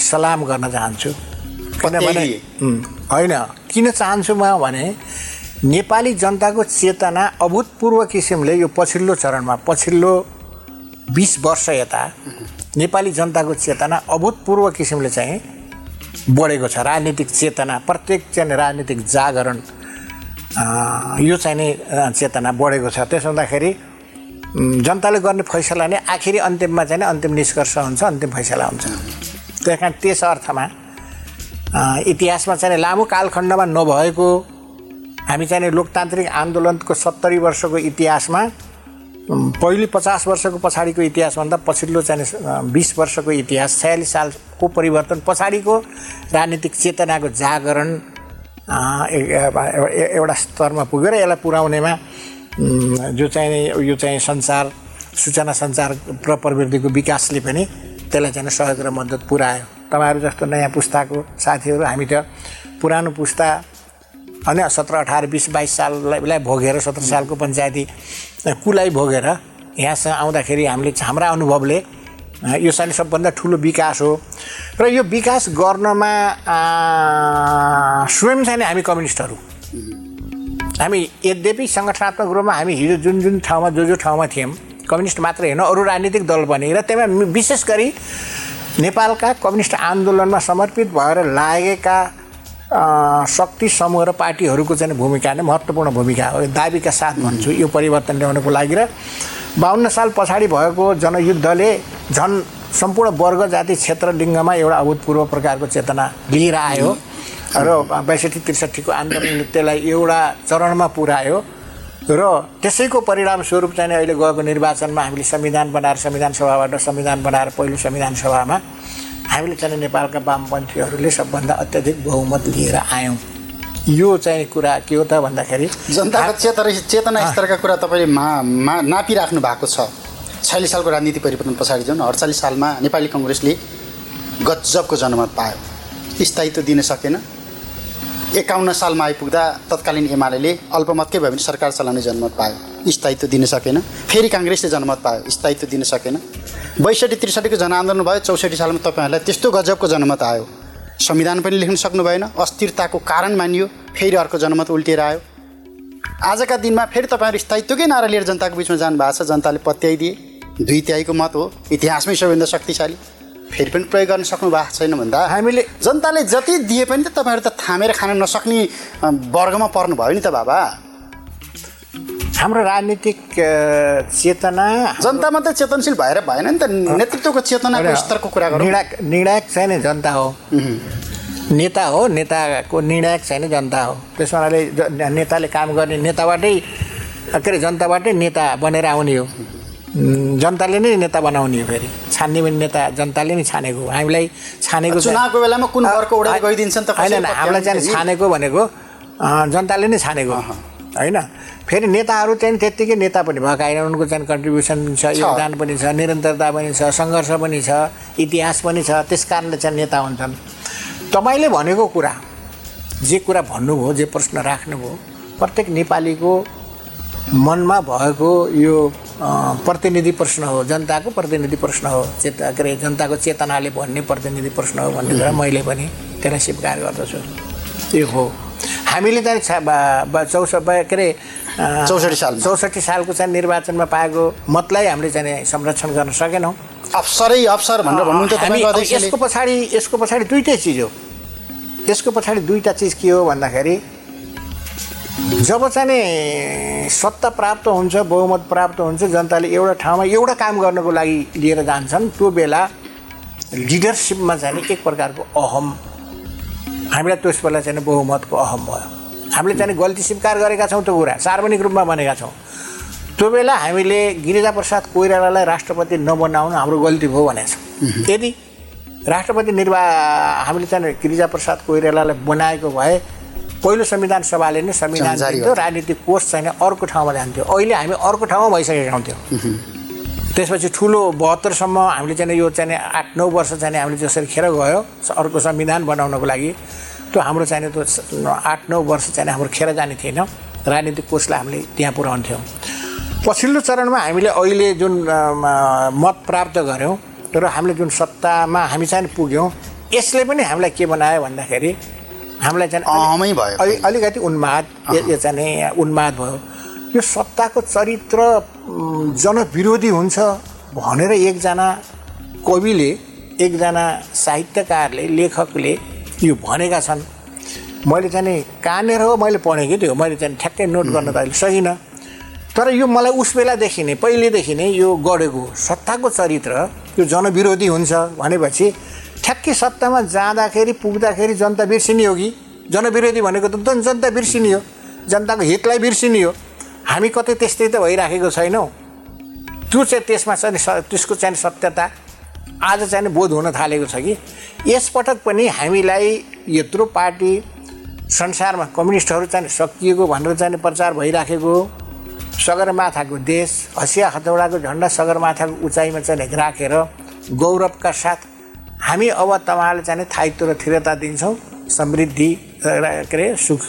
सलाम गर्न चाहन्छु। किनभने होइन किन चाहन्छु म भने नेपाली जनताको चेतना अभूतपूर्व किसिमले यो पछिल्लो चरणमा पछिल्लो बिस वर्ष यता नेपाली जनताको चेतना अभूतपूर्व किसिमले चाहिँ बढेको छ। राजनीतिक चेतना प्रत्येक चाहिँ राजनीतिक जागरण यो चाहिँ नि चेतना बढेको छ। त्यसो हुँदाखेरि जनताले गर्ने फैसला नै आखिरी अन्तिममा चाहिँ अन्तिम निष्कर्ष हुन्छ अन्तिम फैसला हुन्छ। त्यस कारण त्यस अर्थमा इतिहासमा चाहिँ लामो कालखण्डमा नभएको हामी चाहिँ लोकतान्त्रिक आन्दोलनको सत्तरी वर्षको इतिहासमा पहिलो पचास वर्षको पछाडिको इतिहासभन्दा पछिल्लो चाहिँ बिस वर्षको इतिहास छयालिस सालको परिवर्तन पछाडिको राजनीतिक चेतनाको जागरण एउटा स्तरमा पुगेर यसलाई पुर्याउनेमा जो चाहिँ यो चाहिँ सञ्चार सूचना सञ्चार प्र प्रविधिको विकासले पनि त्यसलाई चाहिँ सहयोग र मद्दत पुऱ्यायो। तपाईँहरू जस्तो नयाँ पुस्ताको साथीहरू हामी त पुरानो पुस्ता होइन सत्र अठार बिस बाइस साललाई भोगेर सत्र सालको पञ्चायती कुलाई भोगेर यहाँसँग आउँदाखेरि हामीले हाम्रा अनुभवले यो चाहिँ सबभन्दा ठुलो विकास हो। र यो विकास गर्नमा स्वयं चाहिँ हामी कम्युनिस्टहरू। हामी यद्यपि सङ्गठनात्मक रूपमा हामी हिजो जुन जुन ठाउँमा जो जो ठाउँमा थियौँ कम्युनिस्ट मात्र होइन अरू राजनीतिक दल पनि। र मि- विशेष गरी नेपालका कम्युनिस्ट आन्दोलनमा समर्पित भएर लागेका शक्ति समूह र पार्टीहरूको चाहिँ भूमिका नै महत्त्वपूर्ण भूमिका हो। दाबीका साथ भन्छु यो परिवर्तन ल्याउनको लागि र बाहन्न साल पछाडि भएको जनयुद्धले झन् सम्पूर्ण वर्ग जाति क्षेत्र लिङ्गमा एउटा अभूतपूर्व प्रकारको चेतना लिएर आयो र बैसठी त्रिसठीको आन्दोलनले त्यसलाई एउटा चरणमा पुर्यायो र त्यसैको परिणामस्वरूप चाहिँ अहिले गएको निर्वाचनमा हामीले संविधान बनाएर संविधान सभाबाट संविधान बनाएर पहिलो संविधान सभामा हामीले चाहिँ नेपालका वामपन्थीहरूले सबभन्दा अत्याधिक बहुमत लिएर आयौँ। यो चाहिँ कुरा के हो त भन्दाखेरि जनताको चेतना चेतना स्तरका कुरा तपाईँले मा मा नापिराख्नु भएको छ। छयालिस सालको राजनीति परिवर्तन पछाडि जुन अडचालिस सालमा नेपाली कङ्ग्रेसले गजबको जनमत पायो। स्थायित्व दिन सकेन। एकाउन्न सालमा आइपुग्दा तत्कालीन एमाले अल्पमतकै भयो भने सरकार चलाउने जनमत पायो। स्थायित्व दिन सकेन। फेरि काङ्ग्रेसले जनमत पायो। स्थायित्व दिन सकेन। बैसठी त्रिसठीको जनआन्दोलन भयो। चौसठी सालमा तपाईँहरूलाई त्यस्तो गजबको जनमत आयो। संविधान पनि लेख्न सक्नु भएन। अस्थिरताको कारण मानियो। फेरि अर्को जनमत उल्टिएर आयो। आजका दिनमा फेरि तपाईँहरू स्थायित्वकै नारा लिएर जनताको बिचमा जानु भएको छ। जनताले पत्याइदिए। दुई तिहाईको मत हो। इतिहासमै सबैभन्दा शक्तिशाली। फेरि पनि प्रयोग गर्न सक्नु भएको छैन भन्दा हामीले जनताले जति दिए पनि त तपाईँहरू त थामेर खान नसक्ने वर्गमा पर्नु भयो नि त बाबा। हाम्रो राजनीतिक चेतना जनता मात्रै चेतनशील भएर भएन नि त नेतृत्वको चेतनाको स्तरको कुरा गरौँ। निर्णायक निर्णायक चाहिँ नि जनता हो। नेता हो नेताको निर्णायक चाहिँ नि जनता हो। त्यस नेताले काम गर्ने नेताबाटै के अरे जनताबाटै नेता बनेर आउने हो। जनताले नै नेता बनाउने हो फेरि। छान्ने पनि नेता जनताले नै छानेको हामीलाई छानेको चुनावको बेलामा कुन गइदिन्छन् त होइन हामीलाई चाहिँ छानेको भनेको जनताले नै छानेको होइन? फेरि नेताहरू चाहिँ त्यत्तिकै नेता पनि भएका होइन उनको चाहिँ कन्ट्रिब्युसन छ। योगदान पनि छ निरन्तरता पनि छ सङ्घर्ष पनि छ इतिहास पनि छ त्यस कारणले चाहिँ नेता हुन्छन्। तपाईँले भनेको कुरा जे कुरा भन्नुभयो जे प्रश्न राख्नुभयो प्रत्येक नेपालीको मनमा भएको यो प्रतिनिधि प्रश्न हो जनताको प्रतिनिधि प्रश्न हो चेता के अरे जनताको चेतनाले भन्ने प्रतिनिधि प्रश्न हो भन्ने कुरा मैले पनि त्यसलाई स्वीकार गर्दछु। यो हो। हामीले चाहिँ चौस के अरे चौसठी सालमा। चौसठी सालको चाहिँ निर्वाचनमा पाएको मतलाई हामीले चाहिँ संरक्षण गर्न सकेनौँ। अवसरै अवसर भनेर भन्नुहुन्छ अध्यक्षले। यसको पछाडि यसको पछाडि दुइटै चिज हो। यसको पछाडि दुईवटा चिज के हो भन्दाखेरि जब चाहिँ सत्ता प्राप्त हुन्छ बहुमत प्राप्त हुन्छ जनताले एउटा ठाउँमा एउटा काम गर्नको लागि लिएर जान्छन् त्यो बेला लिडरसिपमा चाहिँ एक प्रकारको अहम हामीलाई त्यस बेला चाहिँ बहुमतको अहम भयो। हामीले चाहिँ गल्ती स्वीकार गरेका छौँ त्यो कुरा सार्वजनिक रूपमा भनेका छौँ। त्यो बेला हामीले गिरिजाप्रसाद कोइरालालाई राष्ट्रपति नबनाउनु हाम्रो गल्ती भयो भनेको छौँ। यदि राष्ट्रपति निर्वा हामीले चाहिँ गिरिजाप्रसाद कोइरालालाई बनाएको भए पहिलो संविधान सभाले नै संविधान दिन्थ्यो राजनीतिक कोष चाहिँ अर्को ठाउँमा जान्थ्यो। अहिले हामी अर्को ठाउँमा भइसकेका हुन्थ्यौँ। त्यसपछि ठुलो बहत्तरसम्म हामीले चाहिँ यो चाहिँ आठ नौ वर्ष चाहिँ हामीले जसरी खेर गयो अर्को संविधान बनाउनको लागि त्यो हाम्रो चाहिँ त्यो आठ नौ वर्ष चाहिँ हाम्रो खेर जाने थिएन। राजनीतिक कोषलाई हामीले त्यहाँ पुऱ्याउँथ्यौँ। पछिल्लो चरणमा हामीले अहिले जुन मत प्राप्त गऱ्यौँ र हामीले जुन सत्तामा हामी चाहिँ पुग्यौँ यसले पनि हामीलाई के बनायो भन्दाखेरि हामीलाई चाहिँ अहमै भयो। अलि अलिकति उन्माद यो- चाहिँ उन्माद भयो। यो सत्ताको चरित्र जनविरोधी हुन्छ भनेर एकजना कविले एकजना साहित्यकारले लेखकले यो भनेका छन्। मैले चाहिँ कहाँनिर हो मैले पढेँ कि त्यो? मैले चाहिँ ठ्याक्कै नोट गर्न त अहिले सकिनँ। तर यो मलाई उस बेलादेखि नै पहिलेदेखि नै यो गढेको सत्ताको चरित्र यो जनविरोधी हुन्छ भनेपछि ठ्याक्कै सत्तामा जाँदाखेरि पुग्दाखेरि जनता बिर्सिने हो कि? जनविरोधी भनेको त जनता बिर्सिने हो। जनताको हितलाई बिर्सिने हो। हामी कतै त्यस्तै त भइराखेको छैनौँ। त्यो चाहिँ त्यसमा चाहिँ त्यसको चाहिँ सत्यता आज चाहिँ बोध हुन थालेको छ कि? यसपटक पनि हामीलाई यत्रो पार्टी संसारमा कम्युनिस्टहरू चाहिँ सकिएको भनेर चाहिँ प्रचार भइराखेको सगरमाथाको देश हँसिया हतौडाको झन्डा सगरमाथाको उचाइमा चाहिँ राखेर गौरवका साथ हामी अब तपाईँहरूले चाहिँ थायित्व र थिरता दिन्छौँ। समृद्धि के अरे सुख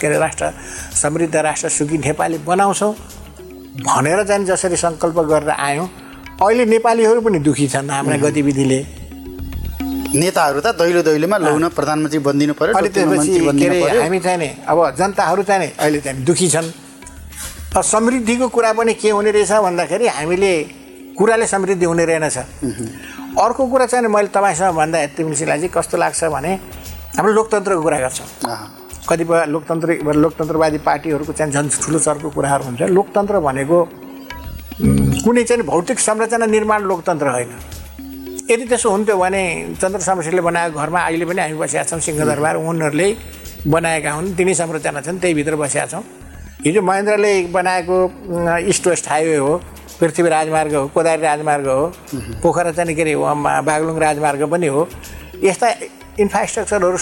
के अरे राष्ट्र समृद्ध राष्ट्र सुखी नेपाली बनाउँछौँ। भनेर चाहिँ जसरी सङ्कल्प गरेर आयौँ। अहिले नेपालीहरू पनि दुखी छन् हाम्रा गतिविधिले। नेताहरू त दैलो दैलोमा लौन प्रधानमन्त्री बनिदिनु पर्यो अनि त्यसपछि के अरे हामी चाहिँ नि अब जनताहरू चाहिँ नि अहिले चाहिँ दुखी छन्। समृद्धिको कुरा पनि के हुने रहेछ भन्दाखेरि हामीले कुराले समृद्धि हुने रहेनछ। अर्को कुरा चाहिँ मैले तपाईँसँग भन्दा तिमीलाई चाहिँ कस्तो लाग्छ भने हाम्रो लोकतन्त्रको कुरा गर्छौँ। कतिपय लोकतन्त्र लोकतन्त्रवादी पार्टीहरूको चाहिँ झन् ठुलो चर्को कुराहरू हुन्छ। लोकतन्त्र भनेको कुनै चाहिँ भौतिक संरचना निर्माण लोकतन्त्र होइन। यदि त्यसो हुन्थ्यो भने चन्द्र समस्याले बनाएको घरमा अहिले पनि हामी बसेका छौँ सिंहदरबार उनीहरूले बनाएका हुन् तिनै संरचना छन् त्यहीभित्र बसेका छौँ। हिजो महेन्द्रले बनाएको इस्ट वेस्ट हाइवे हो पृथ्वी राजमार्ग हो कोदारी राजमार्ग हो पोखरा चाहिँ के अरे बागलुङ राजमार्ग पनि हो। यस्ता इन्फ्रास्ट्रक्चरहरू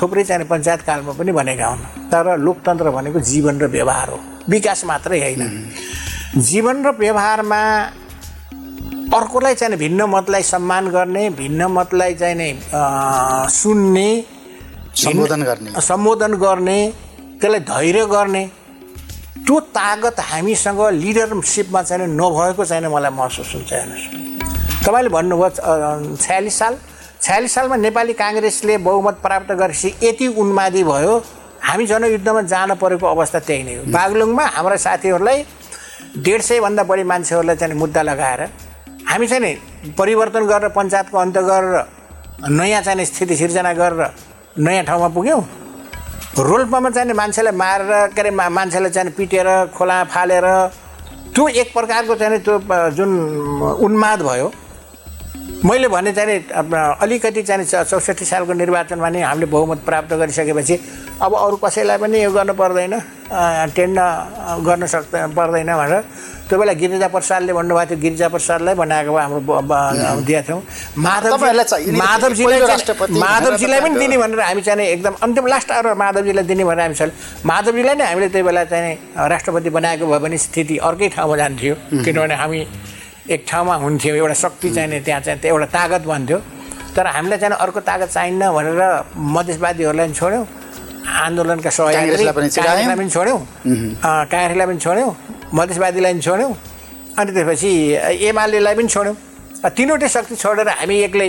थुप्रै चाहिँ पञ्चायत कालमा पनि बनेका हुन्। तर लोकतन्त्र भनेको जीवन र व्यवहार हो। विकास मात्रै होइन। जीवन र व्यवहारमा अर्कोलाई चाहिँ भिन्न मतलाई सम्मान गर्ने भिन्न मतलाई चाहिँ नै सुन्ने सम्बोधन गर्ने। सम्बोधन गर्ने त्यसलाई धैर्य गर्ने त्यो तागत हामीसँग लिडरसिपमा चाहिँ नभएको चाहिँ मलाई महसुस हुन्छ हेर्नुहोस्। तपाईँले भन्नुभयो छयालिस साल। छयालिस सालमा नेपाली काङ्ग्रेसले बहुमत प्राप्त गरेपछि यति उन्मादी भयो हामी जनयुद्धमा जान परेको अवस्था त्यही नै हो। बागलुङमा हाम्रा साथीहरूलाई डेढ सयभन्दा बढी मान्छेहरूलाई चाहिँ मुद्दा लगाएर हामी चाहिँ परिवर्तन गरेर पञ्चायतको अन्त्य गरेर नयाँ चाहिँ स्थिति सिर्जना गरेर नयाँ ठाउँमा पुग्यौँ। रोल्पामा चाहिँ मान्छेलाई मारेर के अरे मान्छेलाई चाहिँ पिटेर खोला फालेर त्यो एक प्रकारको चाहिँ त्यो जुन उन्माद भयो मैले भने चाहिँ अलिकति चाहिँ चौसठी सालको निर्वाचनमा नि हामीले बहुमत प्राप्त गरिसकेपछि अब अरू कसैलाई पनि यो गर्नु पर्दैन टेन्ड गर्न सक् पर्दैन भनेर। त्यो बेला गिरिजा प्रसादले भन्नुभएको थियो गिरिजा प्रसादलाई बनाएको हाम्रो दिएका थियौँ। माधव माधवजीलाई माधवजीलाई पनि दिने भनेर हामी चाहिँ एकदम अन्तिम लास्ट आवर माधवजीलाई दिने भनेर हामी माधवजीलाई नै हामीले त्यो बेला चाहिँ राष्ट्रपति बनाएको भए पनि स्थिति अर्कै ठाउँमा जान्थ्यो। किनभने हामी एक ठाउँमा हुन्थ्यौँ एउटा शक्ति चाहिने त्यहाँ चाहिँ एउटा तागत भन्थ्यो। तर हामीलाई चाहिँ अर्को तागत चाहिन्न भनेर मधेसवादीहरूलाई पनि छोड्यौँ आन्दोलनका सहयोगी काङ्ग्रेसलाई पनि छोड्यौँ काङ्ग्रेसलाई पनि छोड्यौँ मधेसवादीलाई पनि छोड्यौँ अनि त्यसपछि एमालेलाई पनि छोड्यौँ। तिनवटै शक्ति छोडेर हामी एक्लै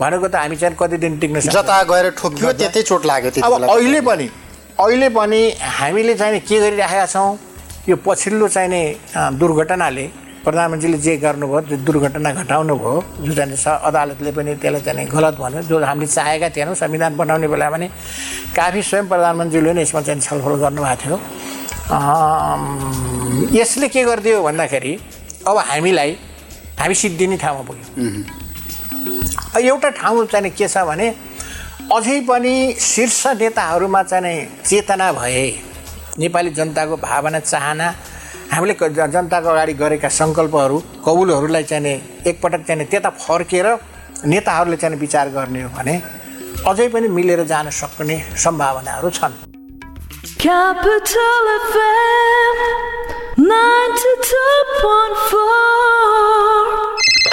भनेको त हामी चाहिँ कति दिन टिक्न सक्छ जता गएर ठोक्यो त्यतै चोट लाग्यो अब अहिले पनि अहिले पनि हामीले चाहिँ के गरिराखेका छौँ यो पछिल्लो चाहिने दुर्घटनाले प्रधानमन्त्रीले जे गर्नुभयो त्यो दुर्घटना घटाउनु भयो जो चाहिँ अदालतले पनि त्यसलाई चाहिँ गलत भन्यो। जो हामीले चाहेका थिएनौँ संविधान बनाउने बेला पनि काफी स्वयं प्रधानमन्त्रीले नै यसमा चाहिँ छलफल गर्नुभएको थियो। यसले के गरिदियो भन्दाखेरि अब हामीलाई हामी सिद्धिने ठाउँमा पुग्यौँ। एउटा ठाउँ चाहिँ के छ भने अझै पनि शीर्ष नेताहरूमा चाहिँ चेतना भए नेपाली जनताको भावना चाहना हामीले जनताको अगाडि गरेका सङ्कल्पहरू कौलहरूलाई चाहिँ एकपटक चाहिँ त्यता फर्केर नेताहरूले चाहिँ विचार गर्ने हो भने अझै पनि मिलेर जान सक्ने सम्भावनाहरू छन्। Capital FM 92.4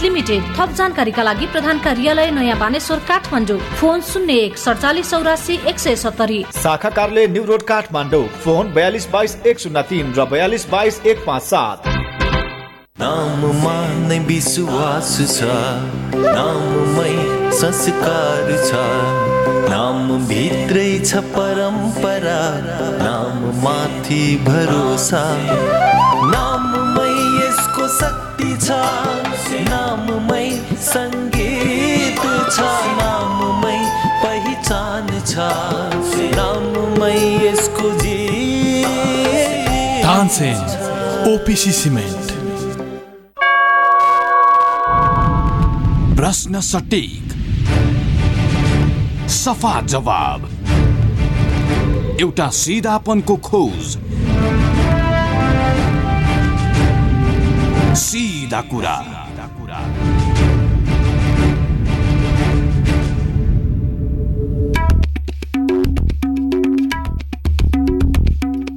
लिमिटेड थप जानकारीका लागि प्रधान कार्यालय नयाँ बानेश्वर काठमाडौँ। फोन शून्य एक सडचालिस चौरासी एक सय सत्तरी। शाखा कार्यालय न्यू रोड काठमाडौँ। फोन बयालिस बाइस एक शून्य तिन र बयालिस बाइस एक पाँच सात। नाममा नै विश्वास छ। नाममै संस्कार छ। नाम भित्रै छ परम्परा। नाम माथि भरोसा। यसको शक्ति छ। नाममै सङ्गीत छ। नाममै पहिचान छ। नाममै यसको ओपिसी सिमेन्ट प्रश्न सटिक। सफा जवाब। एउटा सिधापनको खोज। सिधा कुरा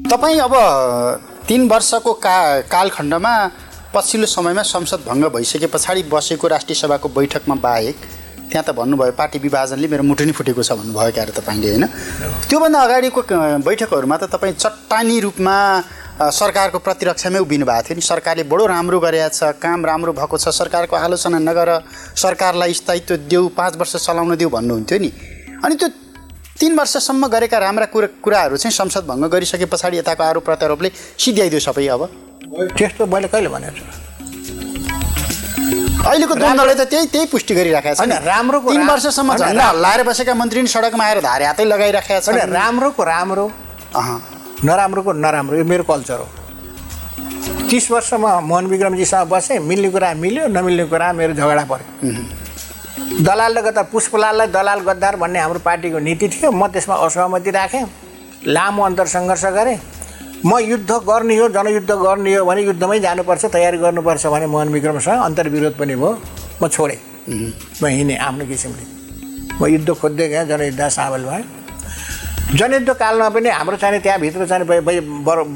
तपाईँ अब तिन वर्षको का कालखण्डमा पछिल्लो समयमा संसद भङ्ग भइसके पछाडि बसेको राष्ट्रिय सभाको बैठकमा बाहेक त्यहाँ त भन्नुभयो पार्टी विभाजनले मेरो मुटु नै फुटेको छ भन्नुभयो क्या तपाईँले होइन? त्योभन्दा अगाडिको क- बैठकहरूमा त तपाईँ चट्टानी रूपमा सरकारको प्रतिरक्षामै उभिनु भएको थियो नि। सरकारले बडो राम्रो गरेको छ काम राम्रो भएको छ। सरकारको आलोचना नगर सरकारलाई स्थायित्व देऊ पाँच वर्ष चलाउन देऊ भन्नुहुन्थ्यो नि। अनि त्यो तिन वर्षसम्म गरेका राम्रा कुरा कुराहरू चाहिँ संसद भङ्ग गरिसके पछाडि यताको आरोप प्रत्यारोपले सिद्ध्याइदियो सबै अब। त्यस्तो मैले कहिले भनेको छु अहिलेको द्वन्द्वले त त्यही त्यही पुष्टि गरिराखेको छ। राम्रोको तिन वर्षसम्म झन्डा हल्लाएर बसेका मन्त्री सडकमा आएर धारे हातै लगाइराखेका छन्। राम्रोको राम्रो। नराम्रोको नराम्रो? यो मेरो कल्चर हो। तिस वर्षमा मोहन विक्रमजीसँग बसेँ मिल्ने कुरा मिल्यो नमिल्ने कुरा मेरो झगडा पऱ्यो दलालले गर्दा पुष्पलाललाई दलाल गद्दार भन्ने हाम्रो पार्टीको नीति थियो। म त्यसमा असहमति राखेँ लामो अन्तर सङ्घर्ष गरेँ। म युद्ध गर्ने हो जनयुद्ध गर्ने हो भने युद्धमै जानुपर्छ तयारी गर्नुपर्छ भने मोहन विक्रमसँग अन्तर्विरोध पनि भयो। म छोडेँ म हिँडेँ आफ्नो किसिमले। म युद्ध खोज्दै गएँ जनयुद्ध सामेल भएँ। जनयुद्ध कालमा पनि हाम्रो चाहिँ त्यहाँभित्र चाहिँ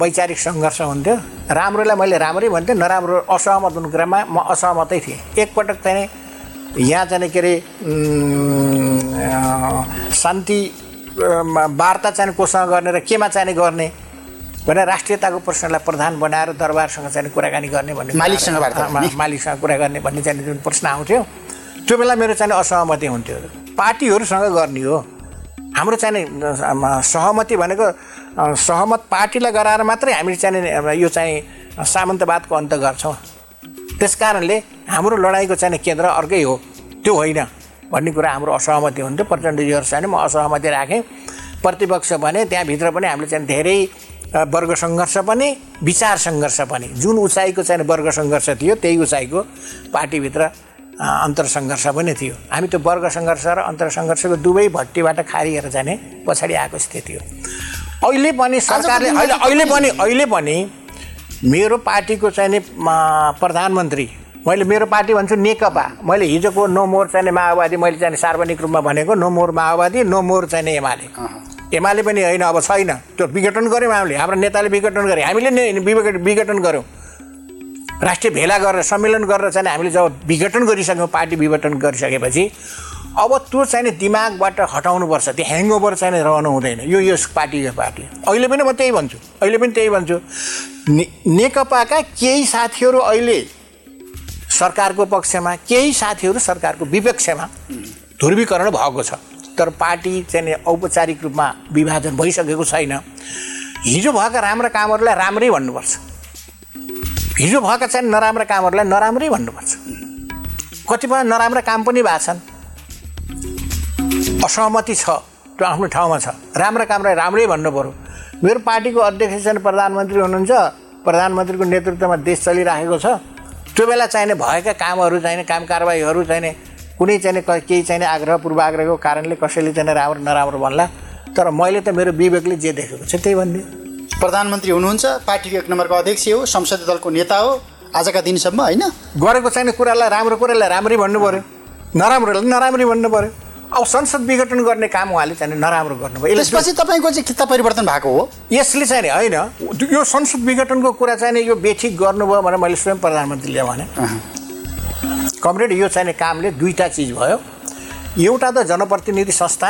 वैचारिक सङ्घर्ष हुन्थ्यो। राम्रोलाई मैले राम्रै भन्थेँ नराम्रो असहमत हुने कुरामा म असहमतै थिएँ। एकपटक चाहिँ यहाँ चाहिँ के अरे शान्ति वार्ता चाहिँ कोसँग गर्ने र केमा चाहिँ गर्ने भनेर राष्ट्रियताको प्रश्नलाई प्रधान बनाएर दरबारसँग चाहिँ कुराकानी गर्ने भन्ने मालिकसँग। मालिकसँग कुरा गर्ने भन्ने चाहिँ जुन प्रश्न आउँथ्यो त्यो बेला मेरो चाहिँ असहमति हुन्थ्यो। पार्टीहरूसँग गर्ने हो। हाम्रो चाहिँ अम, सहमति भनेको सहमत पार्टीलाई गराएर मात्रै हामीले चाहिँ यो चाहिँ सामन्तवादको अन्त गर्छौँ। त्यस कारणले हाम्रो लडाइँको चाहिँ केन्द्र अर्कै हो। त्यो होइन भन्ने कुरा हाम्रो असहमति हुन्थ्यो। प्रचण्डजीहरूसँग म असहमति राखेँ। प्रतिपक्ष भने त्यहाँभित्र पनि हामीले चाहिँ धेरै वर्ग सङ्घर्ष पनि विचार सङ्घर्ष पनि जुन उचाइको चाहिँ वर्ग सङ्घर्ष थियो त्यही उचाइको पार्टीभित्र अ, अन्तर सङ्घर्ष पनि थियो। हामी त्यो वर्ग सङ्घर्ष र अन्तर सङ्घर्षको दुवै भट्टीबाट खारिएर जाने पछाडि आएको स्थिति हो अहिले पनि सरकारले अहिले अहिले पनि अहिले पनि मेरो पार्टीको चाहिँ नि प्रधानमन्त्री मैले मेरो पार्टी भन्छु नेकपा। मैले हिजोको नो मोर चाहिँ माओवादी मैले चाहिँ सार्वजनिक रूपमा भनेको नो मोर माओवादी नो मोर चाहिँ नि एमाले। एमाले पनि होइन अब छैन। त्यो विघटन गऱ्यौँ हामीले। हाम्रो नेताले विघटन गरे। हामीले नै विघट- विघटन गऱ्यौँ। राष्ट्रिय भेला गरेर सम्मेलन गरेर चाहिँ हामीले जब विघटन गरिसक्यौँ पार्टी विघटन गरिसकेपछि अब त्यो चाहिँ दिमागबाट हटाउनुपर्छ त्यो ह्याङओभर चाहिँ रहनु हुँदैन। यो यस पार्टीको पार्टी। अहिले पनि म त्यही भन्छु। अहिले पनि त्यही भन्छु। नेकपाका केही साथीहरू अहिले सरकारको पक्षमा केही साथीहरू सरकारको विपक्षमा ध्रुवीकरण भएको छ। तर पार्टी चाहिँ औपचारिक रूपमा विभाजन भइसकेको छैन। हिजो भएका राम्रा कामहरूलाई राम्रै भन्नुपर्छ। हिजो भएका चाहिँ नराम्रा कामहरूलाई नराम्रै भन्नुपर्छ। कतिपय नराम्रा काम पनि भएको छन्। असहमति छ त्यो आफ्नो ठाउँमा छ। राम्रा कामलाई राम्रै भन्नु पऱ्यो मेरो पार्टीको अध्यक्ष चाहिँ प्रधानमन्त्री हुनुहुन्छ। प्रधानमन्त्रीको नेतृत्वमा देश चलिराखेको छ। त्यो बेला चाहिने भएका कामहरू चाहिने काम कारवाहीहरू चाहिने कुनै चाहिने केही चाहिने आग्रह पूर्वाग्रहको कारणले कसैले चाहिँ राम्रो नराम्रो भन्ला। तर मैले त मेरो विवेकले जे देखेको छ त्यही भनिदिएँ प्रधानमन्त्री हुनुहुन्छ पार्टीको एक नम्बरको अध्यक्ष हो संसदीय दलको नेता हो आजका दिनसम्म होइन? गरेको चाहिने कुरालाई राम्रो कुरालाई राम्रै भन्नु पऱ्यो नराम्रोलाई नराम्रै भन्नु पऱ्यो अब संसद विघटन गर्ने काम उहाँले चाहिँ नराम्रो गर्नुभयो। त्यसपछि तपाईँको चाहिँ किता परिवर्तन भएको हो? यसले चाहिँ होइन यो संसद विघटनको कुरा चाहिँ यो बेठिक गर्नुभयो भनेर मैले स्वयं प्रधानमन्त्रीले भने। कमरेड यो चाहिने कामले दुईवटा चिज भयो। एउटा त जनप्रतिनिधि संस्था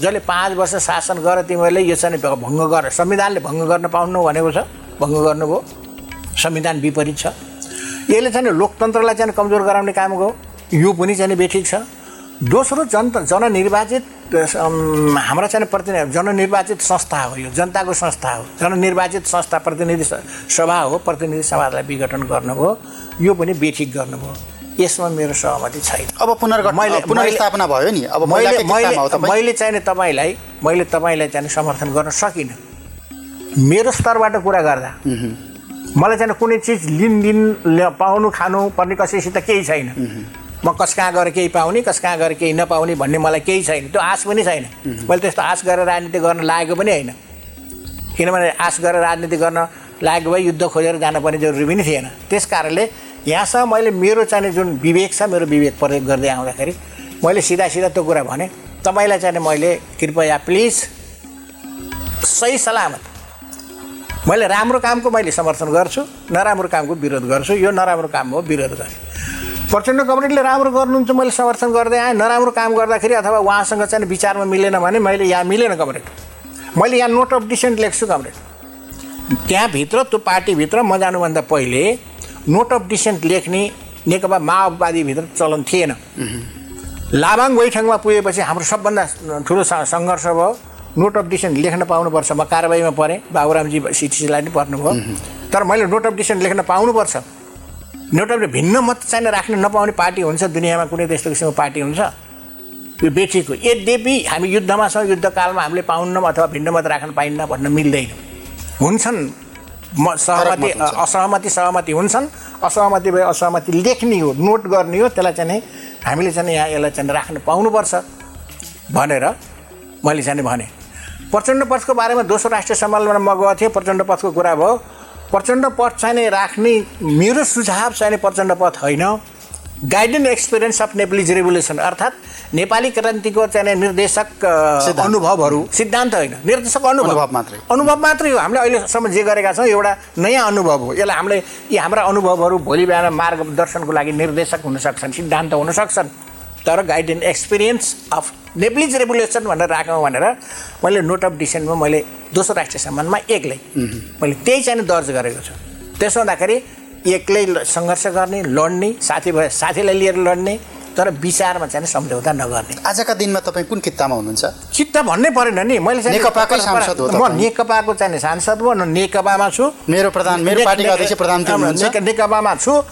जसले पाँच वर्ष शासन गर तिमीहरूले यो चाहिँ भङ्ग गर। संविधानले भङ्ग गर्न पाउनु भनेको छ भङ्ग गर्नुभयो। संविधान विपरीत छ। यसले चाहिँ लोकतन्त्रलाई चाहिँ कमजोर गराउने काम गयो यो पनि चाहिँ बेठिक छ। दोस्रो जन जननिर्वाचित हाम्रो चाहिँ प्रतिनिधि जननिर्वाचित संस्था हो यो जनताको संस्था हो। जननिर्वाचित संस्था प्रतिनिधि सभा हो प्रतिनिधि सभालाई विघटन गर्नुभयो। यो पनि बेठिक गर्नुभयो। यसमा मेरो सहमति छैन। अब पुनर्गठन पुनर्स्थापना भयो नि। अब मैले मैले मैले चाहिँ नि तपाईँलाई मैले तपाईँलाई चाहिँ समर्थन गर्न सकिनँ। मेरो स्तरबाट कुरा गर्दा मलाई चाहिँ कुनै चिज लिन दिन पाउनु खानु पर्ने कसैसित केही छैन। म कस कहाँ गएर केही पाउने कस कहाँ गएर केही नपाउने भन्ने मलाई केही छैन। त्यो आश पनि छैन। मैले त्यस्तो आश गरेर राजनीति गर्न लागेको पनि होइन। किनभने आश गरेर राजनीति गर्न लागेको भए युद्ध खोजेर जानुपर्ने जरुरी पनि थिएन। त्यस कारणले यहाँसम्म मैले मेरो चाहिँ जुन विवेक छ मेरो विवेक प्रयोग गर्दै आउँदाखेरि मैले सिधा सिधा त्यो कुरा भने तपाईँलाई चाहिँ मैले कृपया प्लिज सही सलामत। मैले राम्रो कामको मैले समर्थन गर्छु नराम्रो कामको विरोध गर्छु यो नराम्रो काम हो विरोध गरेँ प्रचण्ड कमरेडले राम्रो गर्नुहुन्छ मैले समर्थन गर्दै आएँ नराम्रो काम गर्दाखेरि अथवा उहाँसँग चाहिँ विचारमा मिलेन भने मैले यहाँ मिलेन कमरेड मैले यहाँ नोट अफ डिसेन्ट लेख्छु कमरेड त्यहाँभित्र त्यो पार्टीभित्र म जानुभन्दा पहिले नोट अफ डिसेन्ट लेख्ने नेकपा माओवादीभित्र चलन थिएन। लाभाङ बैठकमा पुगेपछि हाम्रो सबभन्दा ठुलो सङ्घर्ष भयो। नोट अफ डिसेन्ट लेख्न पाउनुपर्छ। म कारवाहीमा परेँ। बाबुरामजी सिटिसीलाई पनि पर्नुभयो। तर मैले नोट अफ डिसेन्ट लेख्न पाउनुपर्छ। नोट अफ भिन्न मत चाहिँ राख्न नपाउने पार्टी हुन्छ। दुनियाँमा कुनै त्यस्तो किसिमको पार्टी हुन्छ। यो बेठिक यद्यपि हामी युद्धमा छौँ युद्धकालमा हामीले पाउन्नौँ अथवा भिन्न मत राख्न पाइन्न भन्न मिल्दैन। हुन्छन् म सहमति। असहमति सहमति हुन्छन्। असहमति भए असहमति लेख्ने हो नोट गर्ने हो त्यसलाई चाहिँ हामीले चाहिँ यहाँ यसलाई चाहिँ राख्न पाउनुपर्छ भनेर मैले चाहिँ भने। प्रचण्ड पक्षको बारेमा दोस्रो राष्ट्रिय सम्मेलनमा म गएको थिएँ प्रचण्ड पक्षको कुरा भयो। प्रचण्ड पथ चाहिँ राख्ने मेरो सुझाव चाहिँ प्रचण्ड पथ होइन। Guidance experience of Nepalese revolution अर्थात् नेपाली क्रान्तिको चाहिँ निर्देशक। अनुभवहरू। सिद्धान्त होइन। निर्देशक अनुभव। मात्रै। अनुभव मात्रै हो। हामीले अहिलेसम्म जे गरेका छौँ एउटा नयाँ अनुभव हो। यसलाई हामीले यी हाम्रा अनुभवहरू भोलि बिहान मार्गदर्शनको लागि निर्देशक हुन सक्छन् सिद्धान्त हुन सक्छन्। तर guidance experience of Nepalese revolution भनेर राखौँ भनेर मैले नोट अफ डिसेन्टमा मैले दोस्रो राष्ट्रिय सम्मानमा एक्लै मैले त्यही चाहिँ दर्ज गरेको छु। त्यसो हुँदाखेरि एक्लै सङ्घर्ष गर्ने लड्ने साथी भए साथीलाई लिएर लड्ने तर विचारमा चाहिँ सम्झौता नगर्ने। आजका दिनमा तपाईँ कुन कितामा हुनुहुन्छ? चित्त भन्नै परेन नि। मैले नेकपाकै सांसद हो म। नेकपाको चाहिँ सांसद हो नेकपामा छु। मेरो प्रधान मेरो पार्टीका अध्यक्ष नेक- नेकपामा छु।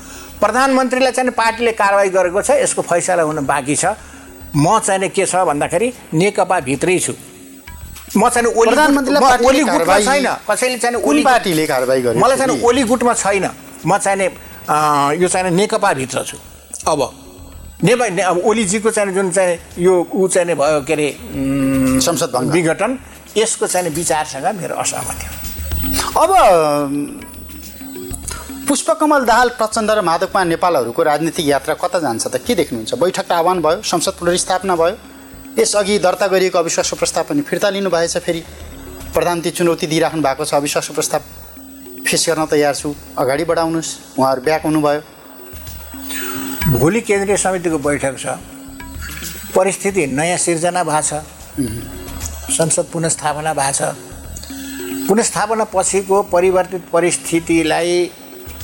प्रधानमन्त्रीलाई चाहिँ पार्टीले कारवाही गरेको छ यसको फैसला हुन बाँकी छ। म चाहिँ के छ भन्दाखेरि नेकपाभित्रै छु। म चाहिँ ओली ओली गुटमा छैन। कसैले चाहिँ ओली पार्टीले कारबाही गर्यो मलाई चाहिँ? ओली गुटमा छैन। म चाहिँ नि, अँ, यो चाहिँ नेकपाभित्र छु। अब नेपा ने- अब ओलीजीको चाहिँ जुन चाहिँ यो ऊ चाहिँ भयो के अरे संसद विघटन यसको चाहिँ विचारसँग मेरो असहमति हो। अब पुष्पकमल दाहाल प्रचण्ड र माधवमा नेपालहरूको राजनीतिक यात्रा कता जान्छ त के देख्नुहुन्छ? बैठक आह्वान भयो संसद पुनर्स्थापना भयो। यसअघि दर्ता गरिएको अविश्वासको प्रस्ताव पनि फिर्ता लिनुभएछ फेरि। प्रधानमन्त्री चुनौती दिइराख्नु भएको छ अविश्वासको प्रस्ताव। फेस गर्न तयार छु। अगाडि बढाउनुहोस् उहाँहरू ब्याक हुनुभयो भोलि केन्द्रीय समितिको बैठक छ परिस्थिति नयाँ सिर्जना भएको छ संसद पुनस्थापना भएको छ पुनस्थापना पछिको परिवर्तित परिस्थितिलाई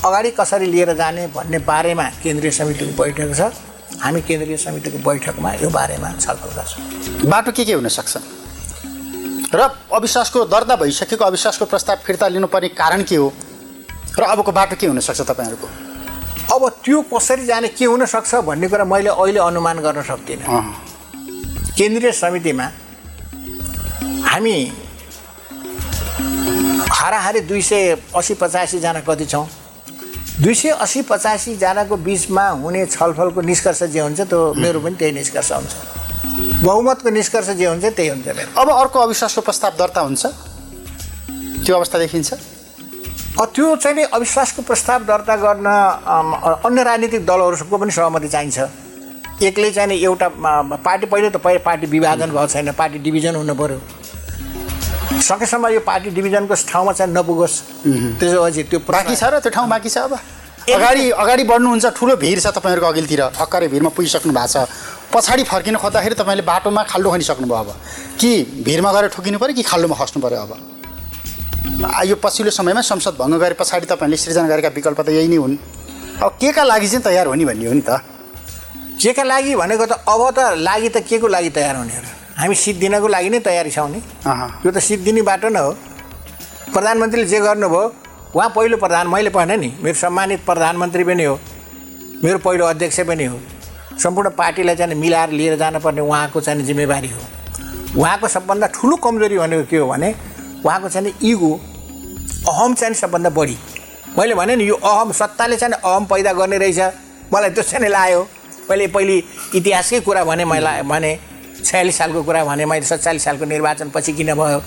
अगाडि कसरी लिएर जाने भन्ने बारेमा केन्द्रीय समितिको बैठक छ। हामी केन्द्रीय समितिको बैठकमा यो बारेमा छलफल गर्छौँ। बाटो के के हुनसक्छ र अविश्वासको दर्ता भइसकेको अविश्वासको प्रस्ताव फिर्ता लिनुपर्ने कारण के हो? र अबको बाटो के हुनसक्छ तपाईँहरूको? अब त्यो कसरी जाने के हुनसक्छ भन्ने कुरा मैले अहिले अनुमान गर्न सक्दिनँ। केन्द्रीय समितिमा हामी हाराहारी दुई सय असी पचासीजना कति छौँ? दुई सय असी पचासीजनाको बिचमा हुने छलफलको निष्कर्ष जे हुन्छ त्यो मेरो पनि त्यही निष्कर्ष हुन्छ। बहुमतको निष्कर्ष जे हुन्छ त्यही हुन्छ अब अर्को अविश्वासको प्रस्ताव दर्ता हुन्छ। त्यो अवस्था देखिन्छ। त्यो चाहिँ नि अविश्वासको प्रस्ताव दर्ता गर्न अन्य राजनीतिक दलहरूको पनि सहमति चाहिन्छ। एक्लै चाहिँ नि एउटा पार्टी पहिलो त पहिला पार्टी विभाजन भएको छैन पार्टी डिभिजन हुनु पऱ्यो सकेसम्म यो पार्टी डिभिजनको ठाउँमा चाहिँ नपुगोस्। त्यसपछि त्यो बाँकी छ र त्यो ठाउँ बाँकी छ अब। अगाडि अगाडि बढ्नुहुन्छ ठुलो भिड छ तपाईँहरूको अघिल्तिर। हक्कारे भिडमा पुगिसक्नु भएको छ। पछाडि फर्किन खोज्दाखेरि तपाईँले बाटोमा खाल्डो खनिसक्नुभयो अब। कि भिडमा गएर ठोकिनु पऱ्यो कि खाल्डोमा खस्नु पऱ्यो अब? यो पछिल्लो समयमा संसद भङ्ग गरे पछाडि तपाईँहरूले सृजना गरेका विकल्प त यही नै हुन्। अब के का लागि चाहिँ तयार हुने भन्ने हो नि त? के का लागि भनेको त अब त लागि त के को लागि तयार हुने र हामी सिट दिनको लागि नै तयारी छौँ नि। यो त सिट दिने बाटो नै हो। प्रधानमन्त्रीले जे गर्नुभयो उहाँ पहिलो प्रधान मैले भने नि। मेरो सम्मानित प्रधानमन्त्री पनि हो। मेरो पहिलो अध्यक्ष पनि हो। सम्पूर्ण पार्टीलाई चाहिँ मिलाएर लिएर जानुपर्ने उहाँको चाहिँ जिम्मेवारी हो। उहाँको सबभन्दा ठुलो कमजोरी भनेको के हो भने उहाँको चाहिँ इगो अहम चाहिँ सबभन्दा बढी। मैले भने नि यो अहम सत्ताले चाहिँ अहम पैदा गर्ने रहेछ। मलाई त्यो चाहिँ लाग्यो। मैले पहिले इतिहासकै कुरा भने मैले भने छयालिस सालको कुरा भने मैले सत्तालिस सालको निर्वाचन पछि किन भयो?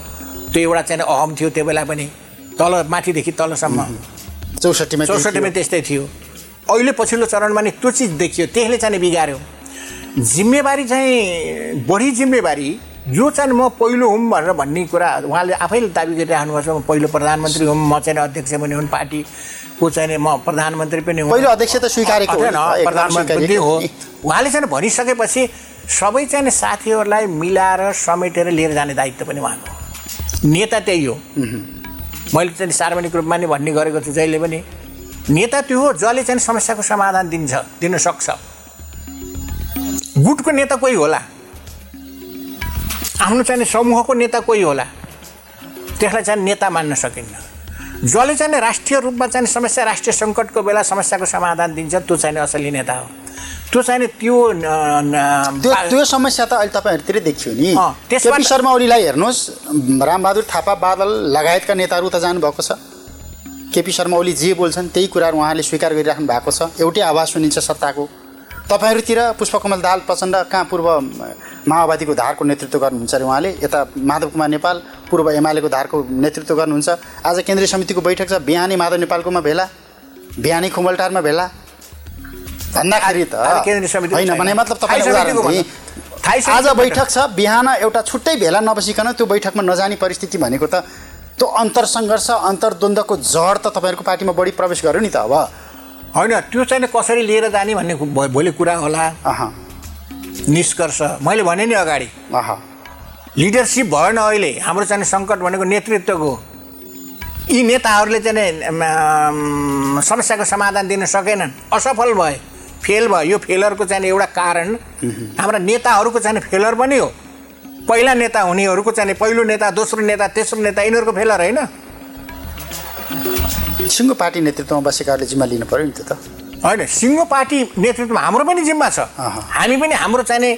त्यो एउटा चाहिँ अहम थियो त्यो बेला पनि। तल माथिदेखि तलसम्म। चौसठीमा चौसठीमा। त्यस्तै थियो। अहिले पछिल्लो चरणमा नि त्यो चिज देखियो त्यसले चाहिँ बिगाऱ्यो जिम्मेवारी चाहिँ बढी जिम्मेवारी जो चाहिँ म पहिलो हुँ भनेर भन्ने कुरा उहाँले आफैले दाबी छ। म पहिलो प्रधानमन्त्री हुँ म चाहिँ अध्यक्ष पनि हुन् पार्टीको चाहिँ म प्रधानमन्त्री पनि हुँ। पहिलो अध्यक्ष त एकदम प्रधानमन्त्री हो। उहाँले चाहिँ भनिसकेपछि सबै चाहिँ साथीहरूलाई मिलाएर समेटेर लिएर जाने दायित्व पनि उहाँको। नेता त्यही हो। मैले चाहिँ सार्वजनिक रूपमा नि भन्ने गरेको छु जहिले पनि। नेता त्यो हो जसले चाहिँ समस्याको समाधान दिन्छ दिन सक्छ। गुटको नेता कोही होला? आफ्नो चाहिँ समूहको नेता कोही होला? त्यसलाई चाहिँ नेता मान्न सकिन्न। जसले चाहिँ राष्ट्रिय रूपमा चाहिँ समस्या राष्ट्रिय सङ्कटको बेला समस्याको समाधान दिन्छ त्यो चाहिँ असली नेता हो। त्यो चाहिँ त्यो त्यो समस्या त अहिले तपाईँहरूतिरै देखियो नि। केपी शर्मा ओलीलाई हेर्नुहोस्। रामबहादुर थापा बादल लगायतका नेताहरू त जानुभएको छ। केपी शर्मा ओली जे बोल्छन् त्यही कुराहरू उहाँले स्वीकार गरिराख्नु भएको छ। एउटै आवाज सुनिन्छ सत्ताको। तपाईँहरूतिर पुष्पकमल दाल प्रचण्ड कहाँ पूर्व माओवादीको धारको नेतृत्व गर्नुहुन्छ अरे उहाँले? यता माधव कुमार नेपाल पूर्व एमालेको धारको नेतृत्व गर्नुहुन्छ। आज केन्द्रीय समितिको बैठक छ बिहानै माधव नेपालकोमा भेला बिहानै खुमलटारमा भेला। भन्दाखेरि त होइन। भने मतलब। थाई आज बैठक छ बिहान एउटा छुट्टै भेला नबसिकन त्यो बैठकमा नजाने परिस्थिति भनेको त त्यो अन्तर सङ्घर्ष अन्तर्द्वन्द्वको जड त तपाईँहरूको पार्टीमा बढी प्रवेश गर्यो नि त अब। होइन त्यो चाहिँ कसरी लिएर जाने भन्ने भोलि कुरा होला। निष्कर्ष। मैले भने नि अगाडि। लिडरसिप भएन अहिले हाम्रो चाहिँ सङ्कट भनेको नेतृत्वको। यी नेताहरूले चाहिँ समस्याको समाधान दिन सकेनन्। असफल भए फेल भयो। यो फेलरको चाहिँ एउटा कारण। हाम्रा नेताहरूको चाहिँ फेलर पनि हो। पहिला नेता हुनेहरूको चाहिँ पहिलो नेता दोस्रो नेता तेस्रो नेता यिनीहरूको फेलर होइन? सिङ्गो पार्टी नेतृत्वमा बसेकाहरूले जिम्मा लिनु पऱ्यो नि त्यो त। होइन सिङ्गो पार्टी नेतृत्वमा हाम्रो पनि जिम्मा छ। हामी पनि हाम्रो चाहिने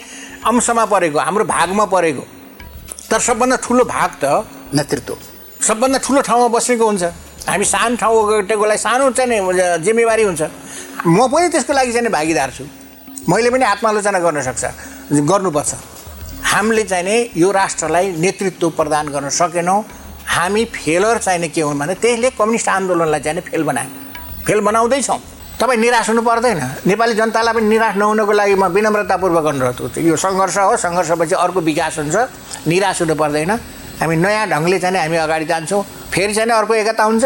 अंशमा परेको हाम्रो भागमा परेको। तर सबभन्दा ठुलो भाग त नेतृत्व। सबभन्दा ठुलो ठाउँमा बसेको हुन्छ। हामी सानो ठाउँ ओगटेकोलाई सानो चाहिँ जिम्मेवारी हुन्छ। म पनि त्यसको लागि चाहिँ भागीदार छु। मैले पनि आत्मालोचना गर्न सक्छ। गर्नुपर्छ। हामीले चाहिँ नि यो राष्ट्रलाई नेतृत्व प्रदान गर्न सकेनौँ। हामी फेलर चाहिने के हुन् भने त्यसले कम्युनिस्ट आन्दोलनलाई चाहिँ नि फेल बनायो। फेल बनाउँदैछौँ। तपाईँ निराश हुनु पर्दैन। नेपाली जनतालाई पनि निराश नहुनको लागि म विनम्रतापूर्वक अनुरोध गर्छु। यो सङ्घर्ष हो। सङ्घर्षपछि अर्को विकास हुन्छ। निराश हुनु पर्दैन। हामी नयाँ ढङ्गले चाहिँ हामी अगाडि जान्छौँ। फेरि चाहिँ अर्को एकता हुन्छ।